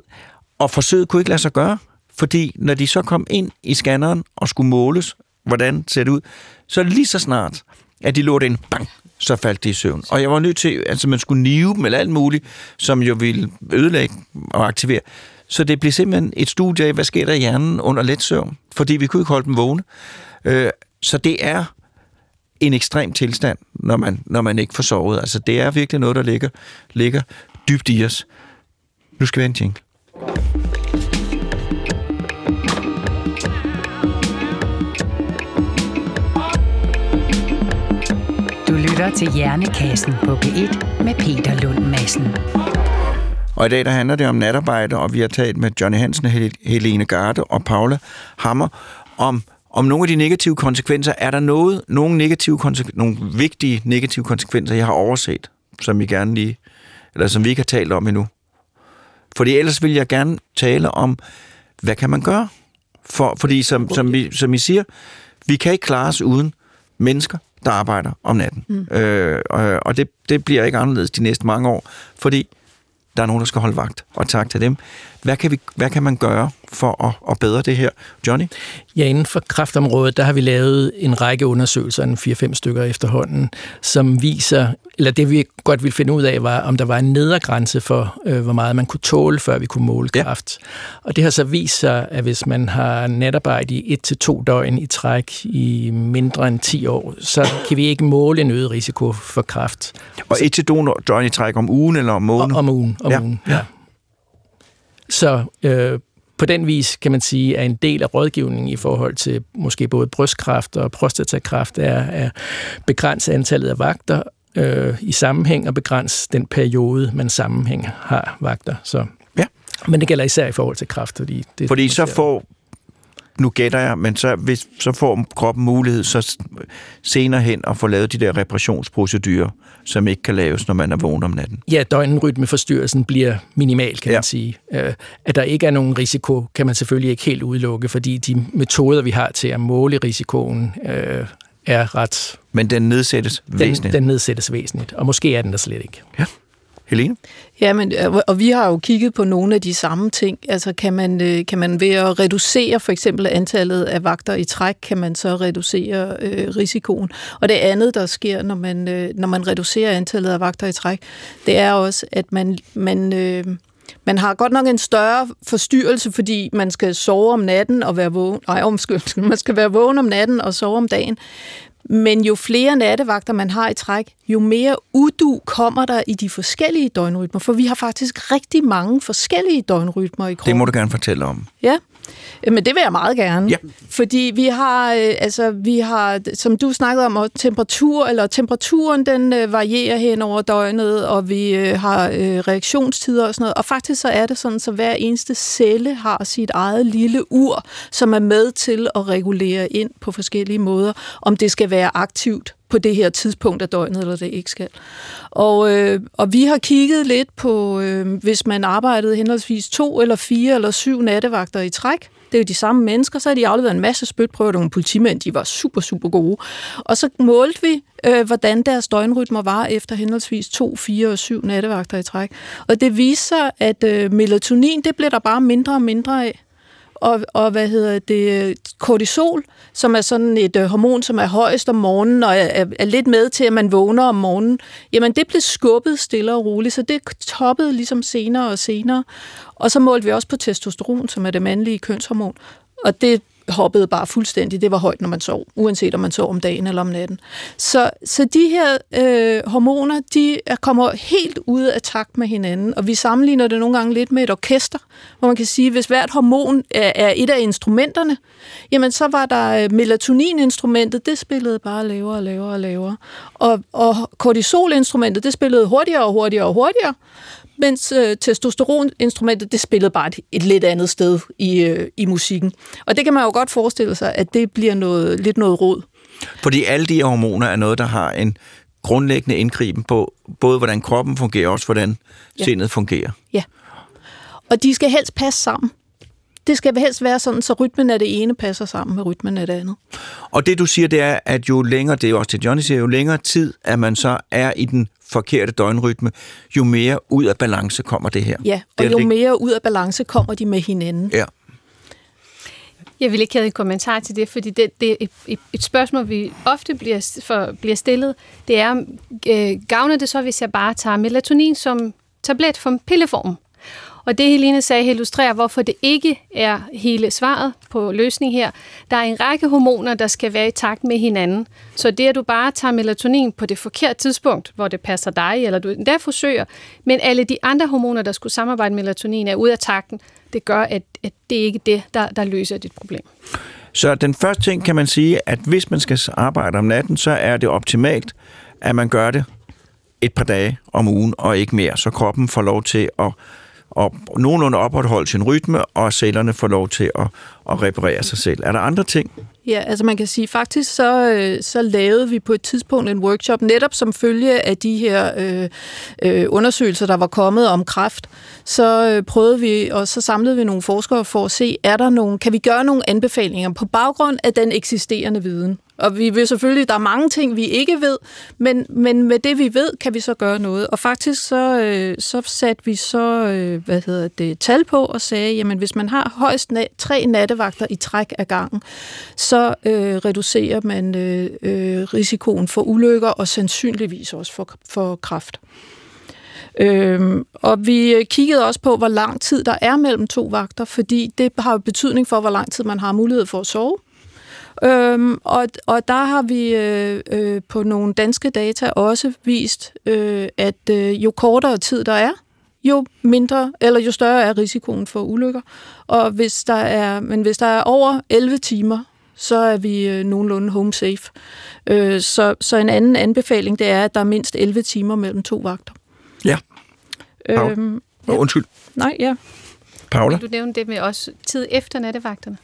Og forsøget kunne ikke lade sig gøre, fordi når de så kom ind i scanneren og skulle måles, hvordan ser det ud, så lige så snart, at de lå den, bang, så faldt de i søvn. Og jeg var nødt til, altså man skulle nive dem eller alt muligt, som jo ville ødelægge og aktivere. Så det blev simpelthen et studie af, hvad sker der i hjernen under let søvn, fordi vi kunne ikke holde dem vågne. Øh, så det er en ekstrem tilstand, når man, når man ikke får sovet. Altså det er virkelig noget, der ligger, ligger dybt i os. Nu skal vi have en jingle. Lytter til Hjernekassen på P1 med Peter Lund Madsen. Og i dag der handler det om natarbejde, og vi har talt med Johnny Hansen, Hel- Helene Garde og Paula Hammer om, om nogle af de negative konsekvenser. Er der noget, nogle, negative konsekvenser, nogle vigtige negative konsekvenser, jeg har overset, som I gerne lige, eller som vi ikke har talt om endnu? Fordi ellers vil jeg gerne tale om, hvad kan man gøre? For, fordi som, som, vi, som I siger, vi kan ikke klare os uden mennesker, der arbejder om natten. Mm. Øh, og og det, det bliver ikke anderledes de næste mange år, fordi der er nogen, der skal holde vagt, og tak til dem. Hvad kan, vi, hvad kan man gøre for at, at bedre det her? Johnny? Ja, inden for kraftområdet, der har vi lavet en række undersøgelser, en 4-5 stykker efterhånden, som viser, eller det vi godt ville finde ud af, var, om der var en nedergrænse for, øh, hvor meget man kunne tåle, før vi kunne måle Ja. kraft. Og det har så vist sig, at hvis man har natarbejde i 1-2 døgn i træk i mindre end 10 år, så kan vi ikke måle en øget risiko for kraft Og et til to døgn i træk om ugen eller om måneden? om ugen. Om ja. ugen ja. Så øh, på den vis kan man sige, at en del af rådgivningen i forhold til måske både brystkræft og prostatakræft er, er begrænse antallet af vagter øh, i sammenhæng og begrænse den periode, man sammenhæng har vagter. Så. Ja. Men det gælder især i forhold til kræft. Fordi, det, Fordi så får, nu gætter jeg, men så, hvis, så får kroppen mulighed så senere hen at få lavet de der reparationsprocedurer, som ikke kan laves, når man er vågen om natten. Ja, døgnrytmeforstyrrelsen bliver minimal, kan Ja. man sige. Øh, At der ikke er nogen risiko, kan man selvfølgelig ikke helt udelukke, fordi de metoder, vi har til at måle risikoen, øh, er ret... Men den nedsættes Den, væsentligt. den nedsættes væsentligt, og måske er den der slet ikke. Ja, men, øh, og vi har jo kigget på nogle af de samme ting. Altså kan man, øh, kan man ved at reducere for eksempel antallet af vagter i træk, kan man så reducere øh, risikoen. Og det andet, der sker, når man, øh, når man reducerer antallet af vagter i træk, det er også, at man, man, øh, man har godt nok en større forstyrrelse, fordi man skal sove om natten og være vågen. Nej, undskyld, undskyld, man skal være vågen om natten og sove om dagen. Men jo flere nattevagter man har i træk, jo mere udu kommer der i de forskellige døgnrytmer. For vi har faktisk rigtig mange forskellige døgnrytmer i kroppen. Det må du gerne fortælle om. Ja, men det vil jeg meget gerne. Ja. Fordi vi har, øh, altså, vi har, som du snakkede om, temperatur, eller temperaturen, den øh, varierer hen over døgnet, og vi øh, har øh, reaktionstider og sådan noget. Og faktisk så er det sådan, så hver eneste celle har sit eget lille ur, som er med til at regulere ind på forskellige måder, om det skal være aktivt på det her tidspunkt af døgnet, eller det ikke skal. Og, øh, og vi har kigget lidt på, øh, hvis man arbejdede henholdsvis to eller fire eller syv nattevagter i træk, det er jo de samme mennesker, så har de afleveret en masse spytprøver, nogle politimænd, de var super, super gode. Og så målte vi, øh, hvordan deres døgnrytmer var efter henholdsvis to, fire og syv nattevagter i træk. Og det viser sig, at øh, melatonin, det bliver der bare mindre og mindre af og, og hvad hedder det, kortisol, som er sådan et øh, hormon, som er højest om morgenen og er, er, er lidt med til, at man vågner om morgenen, jamen det blev skubbet stille og roligt, så det toppede ligesom senere og senere. Og så målte vi også på testosteron, som er det mandlige kønshormon, og det hoppede bare fuldstændig. Det var højt, når man sov, uanset om man sov om dagen eller om natten. Så, så de her øh, hormoner, de er, kommer helt ud af takt med hinanden, og vi sammenligner det nogle gange lidt med et orkester, hvor man kan sige, hvis hvert hormon er, er et af instrumenterne, jamen så var der melatonininstrumentet, melatonin-instrumentet, det spillede bare lavere og lavere og lavere. Og, og kortisol-instrumentet, det spillede hurtigere og hurtigere og hurtigere, mens øh, testosteroninstrumentet, det spillede bare et, et lidt andet sted i, øh, i musikken. Og det kan man jo godt forestille sig, at det bliver noget, lidt noget råd. Fordi alle de hormoner er noget, der har en grundlæggende indgriben på både, hvordan kroppen fungerer, og også hvordan Ja. sindet fungerer. Og de skal helst passe sammen. Det skal helst være sådan, så rytmen af det ene passer sammen med rytmen af det andet. Og det du siger, det er, at jo længere, det er jo også til Johnny siger, jo længere tid, at man så er i den forkerte døgnrytme, jo mere ud af balance kommer det her. Ja, Det og jo lig- mere ud af balance kommer de med hinanden. Ja. Jeg vil ikke have en kommentar til det, fordi det, det er et, et, spørgsmål, vi ofte bliver, for, bliver stillet. Det er, øh, gavner det så, hvis jeg bare tager melatonin som tablet for pilleform? Og det Helene sagde illustrerer, hvorfor det ikke er hele svaret på løsningen her. Der er en række hormoner, der skal være i takt med hinanden. Så det, at du bare tager melatonin på det forkerte tidspunkt, hvor det passer dig, eller du endda forsøger, men alle de andre hormoner, der skulle samarbejde med melatonin, er ude af takten, det gør, at, at det ikke er det, der, der løser dit problem. Så den første ting kan man sige, at hvis man skal arbejde om natten, så er det optimalt, at man gør det et par dage om ugen og ikke mere, så kroppen får lov til at og nogenlunde opretholde sin rytme, og cellerne får lov til at, at reparere sig selv. Er der andre ting? Ja, altså man kan sige, faktisk så, øh, så lavede vi på et tidspunkt en workshop, netop som følge af de her øh, øh, undersøgelser, der var kommet om kræft. Så øh, prøvede vi, og så samlede vi nogle forskere for at se, er der nogen, kan vi gøre nogle anbefalinger på baggrund af den eksisterende viden? Og vi vil selvfølgelig, der er mange ting, vi ikke ved, men, men med det, vi ved, kan vi så gøre noget. Og faktisk så, øh, så satte vi så, øh, hvad hedder det, tal på og sagde, jamen hvis man har højst na- tre nattevagter i træk af gangen, så øh, reducerer man øh, øh, risikoen for ulykker og sandsynligvis også for, for kræft. Øhm, og vi øh, kiggede også på, hvor lang tid der er mellem to vagter, fordi det har betydning for, hvor lang tid man har mulighed for at sove. Øhm, og, og der har vi øh, øh, på nogle danske data også vist, øh, at øh, jo kortere tid der er, jo mindre eller jo større er risikoen for ulykker. Og hvis der er, men hvis der er over 11 timer, så er vi øh, nogenlunde home safe. Øh, så, så en anden anbefaling, det er, at der er mindst 11 timer mellem to vagter. Ja. Øhm, ja. Undskyld. Nej, ja. Paula? Du nævnte det med også tid efter nattevagterne.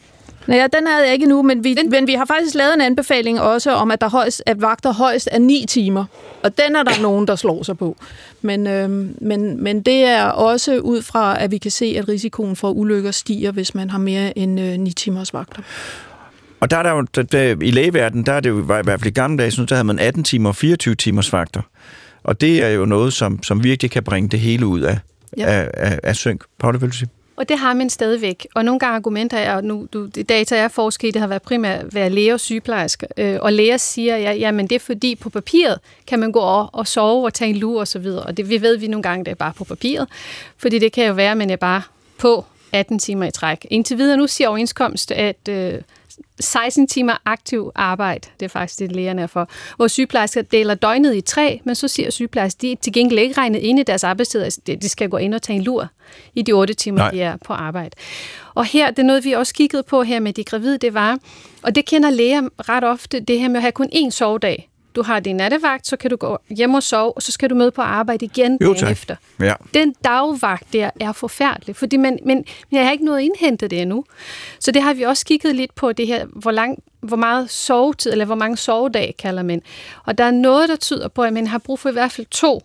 Nej, ja, den havde jeg ikke nu, men vi, den... men vi har faktisk lavet en anbefaling også om, at der højst, at vagter højst er 9 timer. Og den er der nogen, der slår sig på. Men, øhm, men, men det er også ud fra, at vi kan se, at risikoen for ulykker stiger, hvis man har mere end øh, 9 timers vagter. Og der er der jo, der, der, i lægeverdenen, der er det jo i hvert fald i gamle dage, så der havde man 18 timer og 24 timers vagter. Og det er jo noget, som, som virkelig kan bringe det hele ud af, ja. af, af, af synk. Paula, vil du sige? Og det har man stadigvæk. Og nogle gange argumenter er, og nu du, det data er forsket det har været primært være læger og sygeplejersker. Øh, og læger siger, ja, jamen det er fordi på papiret kan man gå over og sove og tage en lur og så videre. Og det vi ved vi nogle gange, det er bare på papiret. Fordi det kan jo være, at man er bare på 18 timer i træk. Indtil videre nu siger overenskomst, at øh, 16 timer aktiv arbejde, det er faktisk det, lægerne er for, hvor sygeplejersker deler døgnet i tre, men så siger sygeplejersker, de er til gengæld ikke regnet ind i deres arbejdstid, altså de skal gå ind og tage en lur i de otte timer, Nej. de er på arbejde. Og her, det er noget, vi også kiggede på her med de gravide, det var, og det kender læger ret ofte, det her med at have kun én sovedag du har din nattevagt, så kan du gå hjem og sove, og så skal du møde på arbejde igen jo, dagen efter. Ja. Den dagvagt der er forfærdelig, fordi man, men, jeg har ikke noget indhentet det endnu. Så det har vi også kigget lidt på, det her, hvor, lang, hvor meget sovetid, eller hvor mange sovedage kalder man. Og der er noget, der tyder på, at man har brug for i hvert fald to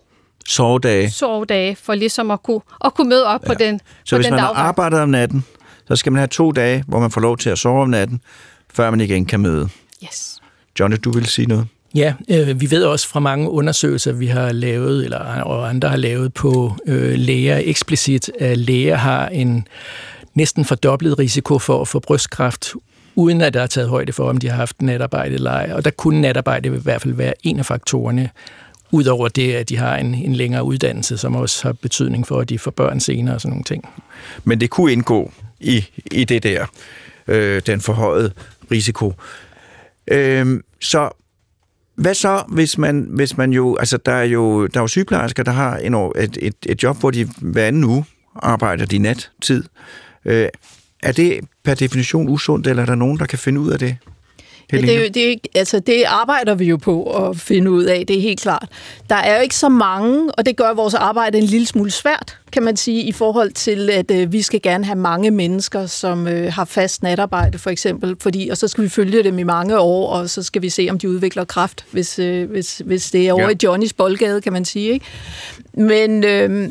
sovedage, sovedage for ligesom at kunne, at kunne møde op ja. på den Så på hvis den man dagvagt. har arbejdet om natten, så skal man have to dage, hvor man får lov til at sove om natten, før man igen kan møde. Yes. Johnny, du vil sige noget? Ja, øh, vi ved også fra mange undersøgelser, vi har lavet, eller og andre har lavet på øh, læger eksplicit, at læger har en næsten fordoblet risiko for at få brystkræft, uden at der er taget højde for, om de har haft natarbejde eller ej. Og der kunne natarbejde i hvert fald være en af faktorerne, udover det, at de har en, en længere uddannelse, som også har betydning for, at de får børn senere og sådan nogle ting. Men det kunne indgå i, i det der, øh, den forhøjede risiko. Øh, så hvad så, hvis man, hvis man jo, altså der er jo, der er jo sygeplejersker, der har en, et, et, et job, hvor de hver anden uge arbejder de nattid. Øh, er det per definition usundt, eller er der nogen, der kan finde ud af det? Det, det, altså, det arbejder vi jo på at finde ud af, det er helt klart. Der er jo ikke så mange, og det gør vores arbejde en lille smule svært, kan man sige, i forhold til, at øh, vi skal gerne have mange mennesker, som øh, har fast natarbejde, for eksempel, fordi, og så skal vi følge dem i mange år, og så skal vi se, om de udvikler kraft, hvis, øh, hvis, hvis det er over ja. i Johnnys boldgade, kan man sige. Ikke? Men... Øh,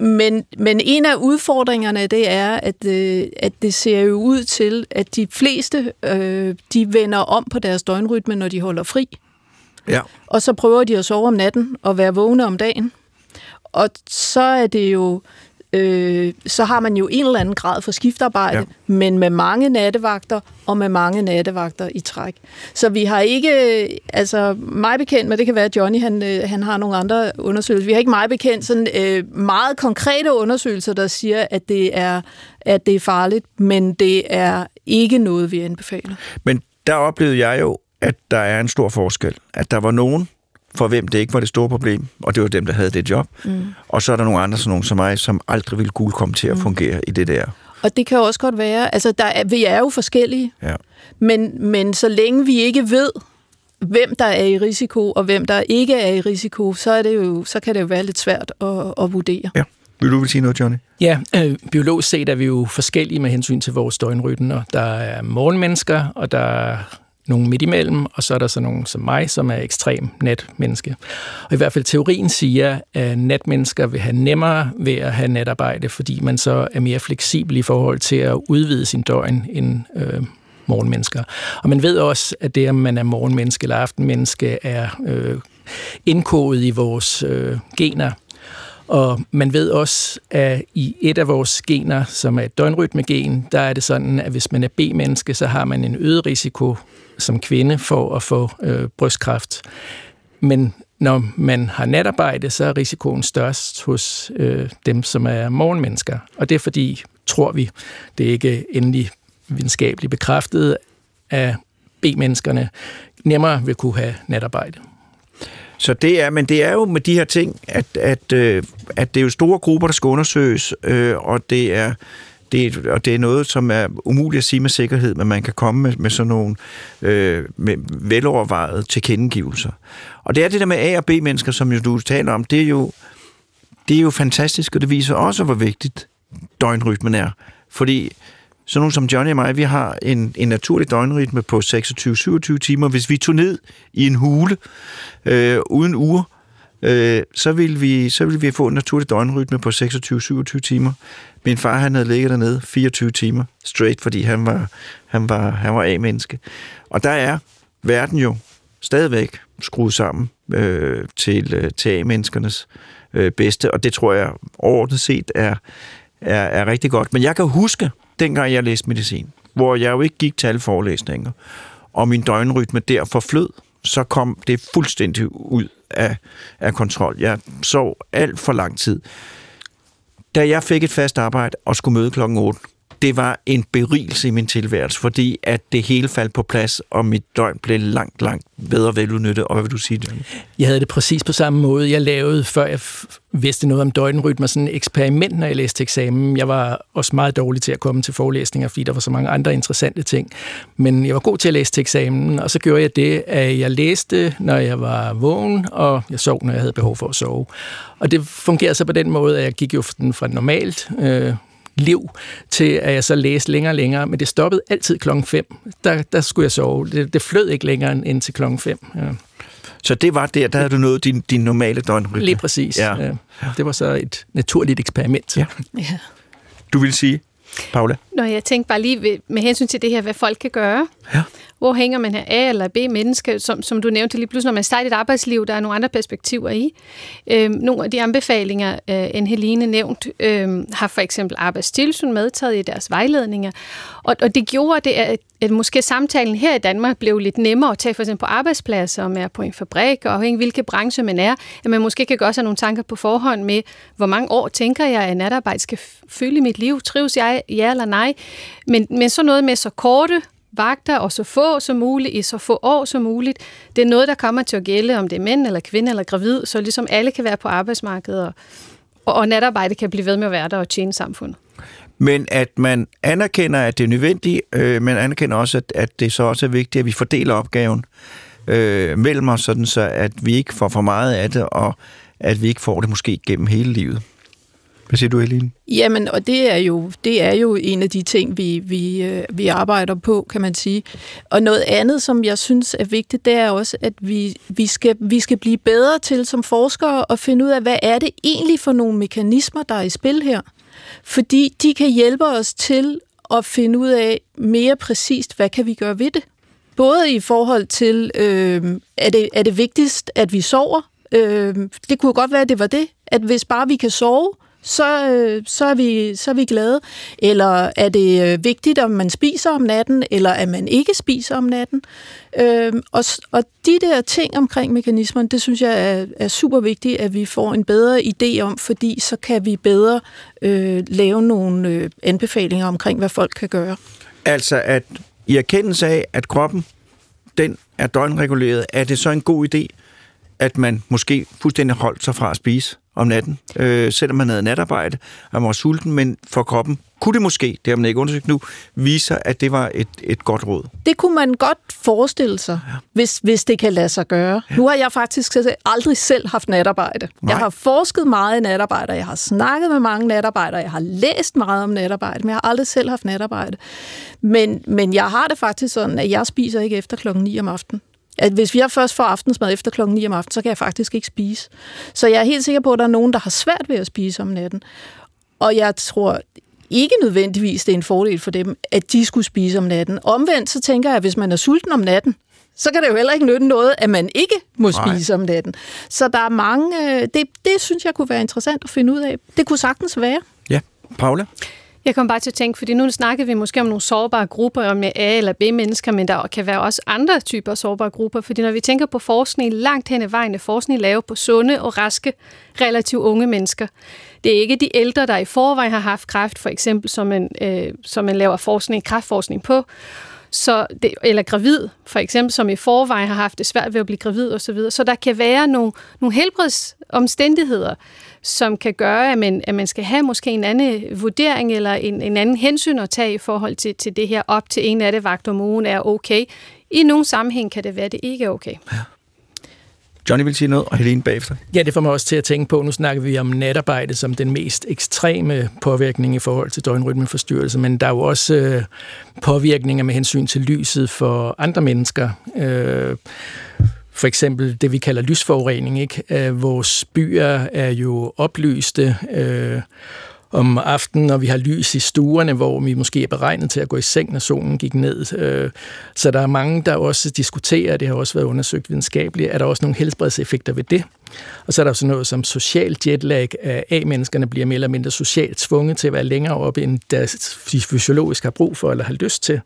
men, men en af udfordringerne, det er, at, øh, at det ser jo ud til, at de fleste, øh, de vender om på deres døgnrytme, når de holder fri. Ja. Og så prøver de at sove om natten og være vågne om dagen. Og så er det jo øh, så har man jo en eller anden grad for skiftarbejde, ja. men med mange nattevagter og med mange nattevagter i træk. Så vi har ikke, altså mig bekendt, men det kan være, at Johnny han, øh, han har nogle andre undersøgelser. Vi har ikke meget bekendt sådan øh, meget konkrete undersøgelser, der siger, at det er at det er farligt, men det er ikke noget, vi anbefaler. Men der oplevede jeg jo, at der er en stor forskel. At der var nogen, for hvem det ikke var det store problem, og det var dem, der havde det job. Mm. Og så er der nogle andre, sådan nogle som mig, som aldrig ville kunne komme til at mm. fungere i det der. Og det kan også godt være, altså der er, vi er jo forskellige, ja. men, men så længe vi ikke ved, hvem der er i risiko, og hvem der ikke er i risiko, så, er det jo, så kan det jo være lidt svært at, at vurdere. Ja. Vil du vil sige noget, Johnny? Ja, øh, biologisk set er vi jo forskellige med hensyn til vores døgnrytmer. Der er morgenmennesker, og der er nogle midt imellem, og så er der så nogen som mig, som er ekstrem natmenneske. Og i hvert fald teorien siger, at natmennesker vil have nemmere ved at have natarbejde, fordi man så er mere fleksibel i forhold til at udvide sin døgn end øh, morgenmennesker. Og man ved også, at det, om man er morgenmenneske eller aftenmenneske, er øh, indkodet i vores øh, gener. Og man ved også, at i et af vores gener, som er et døgnrytmegen, der er det sådan, at hvis man er B-menneske, så har man en øget risiko som kvinde for at få øh, brystkræft. Men når man har natarbejde, så er risikoen størst hos øh, dem, som er morgenmennesker. Og det er fordi, tror vi, det er ikke endelig videnskabeligt bekræftet, at B-menneskerne nemmere vil kunne have natarbejde. Så det er, men det er jo med de her ting, at, at, øh, at det er jo store grupper, der skal undersøges, øh, og det er det, og det er noget, som er umuligt at sige med sikkerhed, men man kan komme med, med sådan nogle øh, med velovervejede tilkendegivelser. Og det er det der med A- og B-mennesker, som jo du taler om, det er jo, det er jo fantastisk, og det viser også, hvor vigtigt døgnrytmen er. Fordi sådan nogle som Johnny og mig, vi har en, en naturlig døgnrytme på 26-27 timer. Hvis vi tog ned i en hule øh, uden uger, øh, så, ville vi, så ville vi få en naturlig døgnrytme på 26-27 timer. Min far han havde ligget dernede 24 timer straight, fordi han var, han var, han var A-menneske. Og der er verden jo stadigvæk skruet sammen øh, til, øh, til A-menneskernes øh, bedste, og det tror jeg overordnet set er, er, er rigtig godt. Men jeg kan huske, dengang jeg læste medicin, hvor jeg jo ikke gik til alle forelæsninger, og min døgnrytme der forflød, så kom det fuldstændig ud af, af kontrol. Jeg sov alt for lang tid. Da jeg fik et fast arbejde og skulle møde klokken 8, det var en berigelse i min tilværelse, fordi at det hele faldt på plads, og mit døgn blev langt, langt bedre veludnyttet. Og hvad vil du sige, Johnny? Jeg havde det præcis på samme måde. Jeg lavede, før jeg vidste noget om døgnrytmer, sådan et eksperiment, når jeg læste eksamen. Jeg var også meget dårlig til at komme til forelæsninger, fordi der var så mange andre interessante ting. Men jeg var god til at læse til eksamen, og så gjorde jeg det, at jeg læste, når jeg var vågen, og jeg sov, når jeg havde behov for at sove. Og det fungerede så på den måde, at jeg gik jo fra normalt øh, liv, til at jeg så læste længere og længere, men det stoppede altid klokken 5. Der, der skulle jeg sove. Det, det flød ikke længere end til klokken 5. Ja. Så det var der, der havde du nået din, din normale døgnrytme? Lige præcis. Ja. Ja. Det var så et naturligt eksperiment. Ja. ja. Du vil sige, Paula? Nå, jeg tænkte bare lige med hensyn til det her, hvad folk kan gøre. Ja. Hvor hænger man her A eller B menneske, som, som du nævnte lige pludselig, når man starter et arbejdsliv, der er nogle andre perspektiver i. Øhm, nogle af de anbefalinger, øh, en Helene nævnt, øh, har for eksempel arbejdstilsyn medtaget i deres vejledninger. Og, og det gjorde det, at, at måske samtalen her i Danmark blev lidt nemmere at tage for eksempel på arbejdspladser, om man er på en fabrik, og afhængig hvilke branche man er, at man måske kan gøre sig nogle tanker på forhånd med, hvor mange år tænker jeg, at natarbejde skal fylde mit liv? Trives jeg, ja eller nej? Men, men så noget med så korte vagter og så få som muligt i så få år som muligt. Det er noget, der kommer til at gælde, om det er mænd eller kvinde eller gravid, så ligesom alle kan være på arbejdsmarkedet, og, og natarbejde kan blive ved med at være der og tjene samfundet. Men at man anerkender, at det er nødvendigt, øh, men anerkender også, at, at det så også er vigtigt, at vi fordeler opgaven øh, mellem os, sådan så at vi ikke får for meget af det, og at vi ikke får det måske gennem hele livet. Hvad siger du, Helene? Jamen, og det er jo, det er jo en af de ting, vi, vi, øh, vi arbejder på, kan man sige. Og noget andet, som jeg synes er vigtigt, det er også, at vi, vi, skal, vi skal blive bedre til som forskere at finde ud af, hvad er det egentlig for nogle mekanismer, der er i spil her. Fordi de kan hjælpe os til at finde ud af mere præcist, hvad kan vi gøre ved det. Både i forhold til, øh, er, det, er det vigtigst, at vi sover? Øh, det kunne godt være, at det var det, at hvis bare vi kan sove, så, øh, så, er vi, så er vi glade. Eller er det øh, vigtigt, om man spiser om natten, eller at man ikke spiser om natten? Øh, og, og de der ting omkring mekanismerne, det synes jeg er, er super vigtigt, at vi får en bedre idé om, fordi så kan vi bedre øh, lave nogle øh, anbefalinger omkring, hvad folk kan gøre. Altså, at i erkendelse af, at kroppen den er døgnreguleret, er det så en god idé, at man måske fuldstændig holdt sig fra at spise om natten, øh, selvom man havde natarbejde, og man var sulten, men for kroppen kunne det måske, det har man ikke undersøgt nu, vise at det var et, et godt råd. Det kunne man godt forestille sig, ja. hvis, hvis det kan lade sig gøre. Ja. Nu har jeg faktisk aldrig selv haft natarbejde. Nej. Jeg har forsket meget i natarbejde, jeg har snakket med mange natarbejdere, jeg har læst meget om natarbejde, men jeg har aldrig selv haft natarbejde. Men, men jeg har det faktisk sådan, at jeg spiser ikke efter klokken 9 om aftenen at hvis jeg først får aftensmad efter klokken 9 om aftenen, så kan jeg faktisk ikke spise. Så jeg er helt sikker på, at der er nogen, der har svært ved at spise om natten. Og jeg tror ikke nødvendigvis, det er en fordel for dem, at de skulle spise om natten. Omvendt så tænker jeg, at hvis man er sulten om natten, så kan det jo heller ikke nytte noget, at man ikke må spise Nej. om natten. Så der er mange... Øh, det, det synes jeg kunne være interessant at finde ud af. Det kunne sagtens være. Ja, Paula? Jeg kom bare til at tænke, fordi nu snakker vi måske om nogle sårbare grupper, om A- eller B-mennesker, men der kan være også andre typer sårbare grupper, fordi når vi tænker på forskning, langt hen ad vejen er forskning lavet på sunde og raske, relativt unge mennesker. Det er ikke de ældre, der i forvejen har haft kræft, for eksempel, som man, øh, som man laver forskning, kræftforskning på, så det, eller gravid, for eksempel, som i forvejen har haft det svært ved at blive gravid osv. Så, videre. så der kan være nogle, nogle helbredsomstændigheder, som kan gøre, at man, at man skal have måske en anden vurdering eller en, en anden hensyn at tage i forhold til, til det her op til en af det vagt om ugen er okay. I nogle sammenhæng kan det være, at det ikke er okay. Ja. Johnny vil sige noget, og Helene bagefter. Ja, det får mig også til at tænke på, nu snakker vi om natarbejde som den mest ekstreme påvirkning i forhold til døgnrytmeforstyrrelse, men der er jo også øh, påvirkninger med hensyn til lyset for andre mennesker. Øh, for eksempel det, vi kalder lysforurening. Ikke? Øh, vores byer er jo oplyste øh, om aftenen, når vi har lys i stuerne, hvor vi måske er beregnet til at gå i seng, når solen gik ned. Øh, så der er mange, der også diskuterer, det har også været undersøgt videnskabeligt, er der også nogle helbredseffekter ved det. Og så er der også noget som social jetlag, at A-menneskerne bliver mere eller mindre socialt tvunget til at være længere oppe, end deres fysiologisk har brug for eller har lyst til.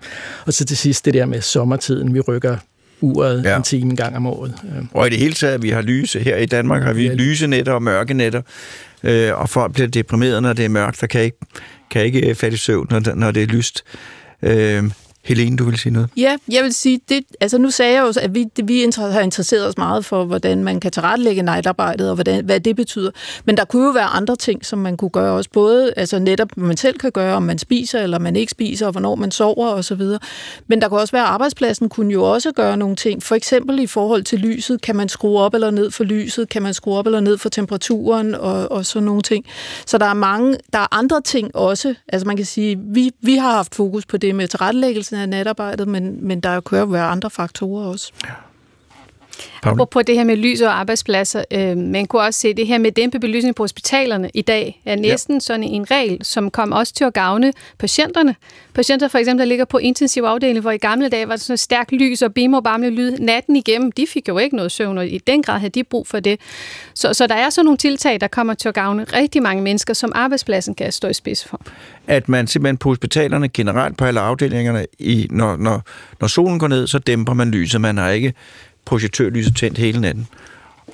Og så til sidst det der med sommertiden, vi rykker uret ja. en time en gang om året. Og i det hele taget, vi har lyse. Her i Danmark har vi ja. lyse nætter og mørke nætter, øh, og folk bliver deprimeret, når det er mørkt, der kan ikke, kan ikke øh, fatte søvn, når, når det er lyst. Øh, Helene, du vil sige noget? Ja, jeg vil sige, det, altså nu sagde jeg jo, at vi, vi har interesseret os meget for, hvordan man kan tilrettelægge nightarbejdet, og hvordan, hvad det betyder. Men der kunne jo være andre ting, som man kunne gøre også, både altså netop, hvad man selv kan gøre, om man spiser eller man ikke spiser, og hvornår man sover osv. Men der kunne også være, at arbejdspladsen kunne jo også gøre nogle ting. For eksempel i forhold til lyset, kan man skrue op eller ned for lyset, kan man skrue op eller ned for temperaturen og, og sådan nogle ting. Så der er mange, der er andre ting også. Altså man kan sige, vi, vi har haft fokus på det med tilrettelæggelse af natarbejdet, men, men der kan jo være andre faktorer også. Ja. Paul? På det her med lys og arbejdspladser, øh, man kunne også se det her med dæmpe belysning på hospitalerne i dag, er næsten ja. sådan en regel, som kom også til at gavne patienterne. Patienter for eksempel, der ligger på intensiv afdeling, hvor i gamle dage var der sådan stærk lys og bim og bamle lyd natten igennem, de fik jo ikke noget søvn, og i den grad havde de brug for det. Så, så der er sådan nogle tiltag, der kommer til at gavne rigtig mange mennesker, som arbejdspladsen kan stå i spids for. At man simpelthen på hospitalerne generelt på alle afdelingerne, i, når, når, når solen går ned, så dæmper man lyset. Man har ikke projektørlyset tændt hele natten.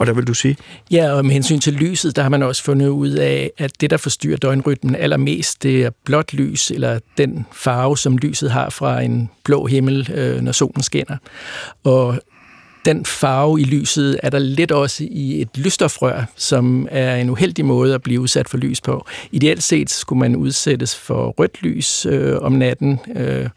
Og der vil du sige? Ja, og med hensyn til lyset, der har man også fundet ud af, at det, der forstyrrer døgnrytmen allermest, det er blåt lys, eller den farve, som lyset har fra en blå himmel, øh, når solen skinner. Og den farve i lyset er der lidt også i et lysstofrør, som er en uheldig måde at blive udsat for lys på. Ideelt set skulle man udsættes for rødt lys øh, om natten, øh,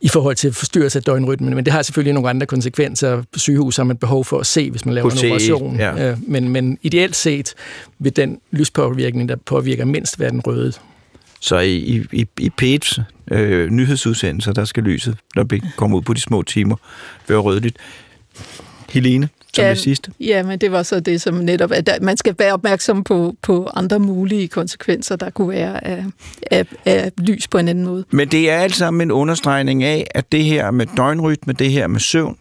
i forhold til forstyrrelse af døgnrytmen, men det har selvfølgelig nogle andre konsekvenser. På sygehus har man behov for at se, hvis man laver en operation. Ja. Øh, men, men ideelt set vil den lyspåvirkning, der påvirker mindst, være den røde. Så i, i, i P1's øh, nyhedsudsendelser, der skal lyset, når vi kommer ud på de små timer, være rødligt. Helene? som ja, det sidste? Ja, men det var så det, som netop, at man skal være opmærksom på, på andre mulige konsekvenser, der kunne være af, af, af lys på en anden måde. Men det er alt sammen en understregning af, at det her med døgnrytme, det her med søvn,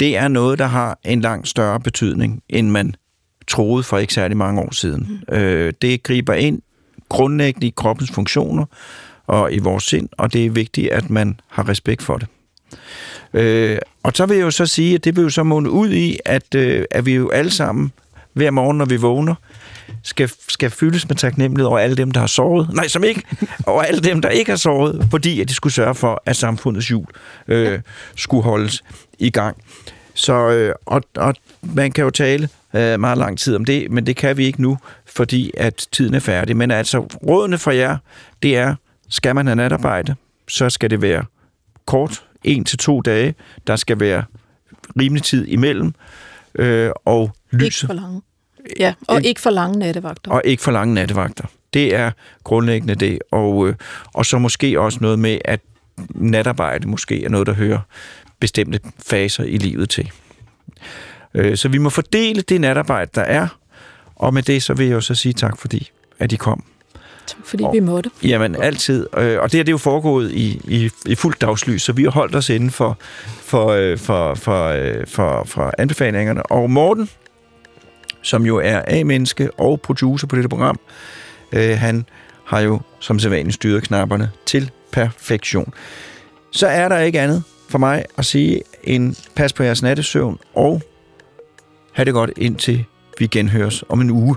det er noget, der har en langt større betydning, end man troede for ikke særlig mange år siden. Mm. Øh, det griber ind grundlæggende i kroppens funktioner og i vores sind, og det er vigtigt, at man har respekt for det. Øh, og så vil jeg jo så sige, at det vil jo så måne ud i, at, øh, at vi jo alle sammen hver morgen, når vi vågner, skal, skal fyldes med taknemmelighed over alle dem, der har sovet. Nej, som ikke. over alle dem, der ikke har sovet, fordi at de skulle sørge for, at samfundets hjul øh, skulle holdes i gang. Så, øh, og, og man kan jo tale øh, meget lang tid om det, men det kan vi ikke nu, fordi at tiden er færdig. Men altså, rådene for jer, det er, skal man have natarbejde, så skal det være kort, en til to dage. Der skal være rimelig tid imellem, øh, og lyset. Ikke for lange. Ja, og ikke, ikke for lange nattevagter. Og ikke for lange nattevagter. Det er grundlæggende det. Og, øh, og så måske også noget med, at natarbejde måske er noget, der hører bestemte faser i livet til. Øh, så vi må fordele det natarbejde, der er, og med det så vil jeg jo så sige tak, fordi at I kom. Fordi og, vi måtte. Jamen, altid. Øh, og det her det er jo foregået i, i, i fuldt dagslys, så vi har holdt os inden for, for, øh, for, for, for, for anbefalingerne. Og Morten, som jo er A-menneske og producer på dette program, han har jo som sædvanligt styret knapperne til perfektion. Så er der ikke andet for mig at sige en pas på jeres nattesøvn, og have det godt indtil vi genhøres om en uge.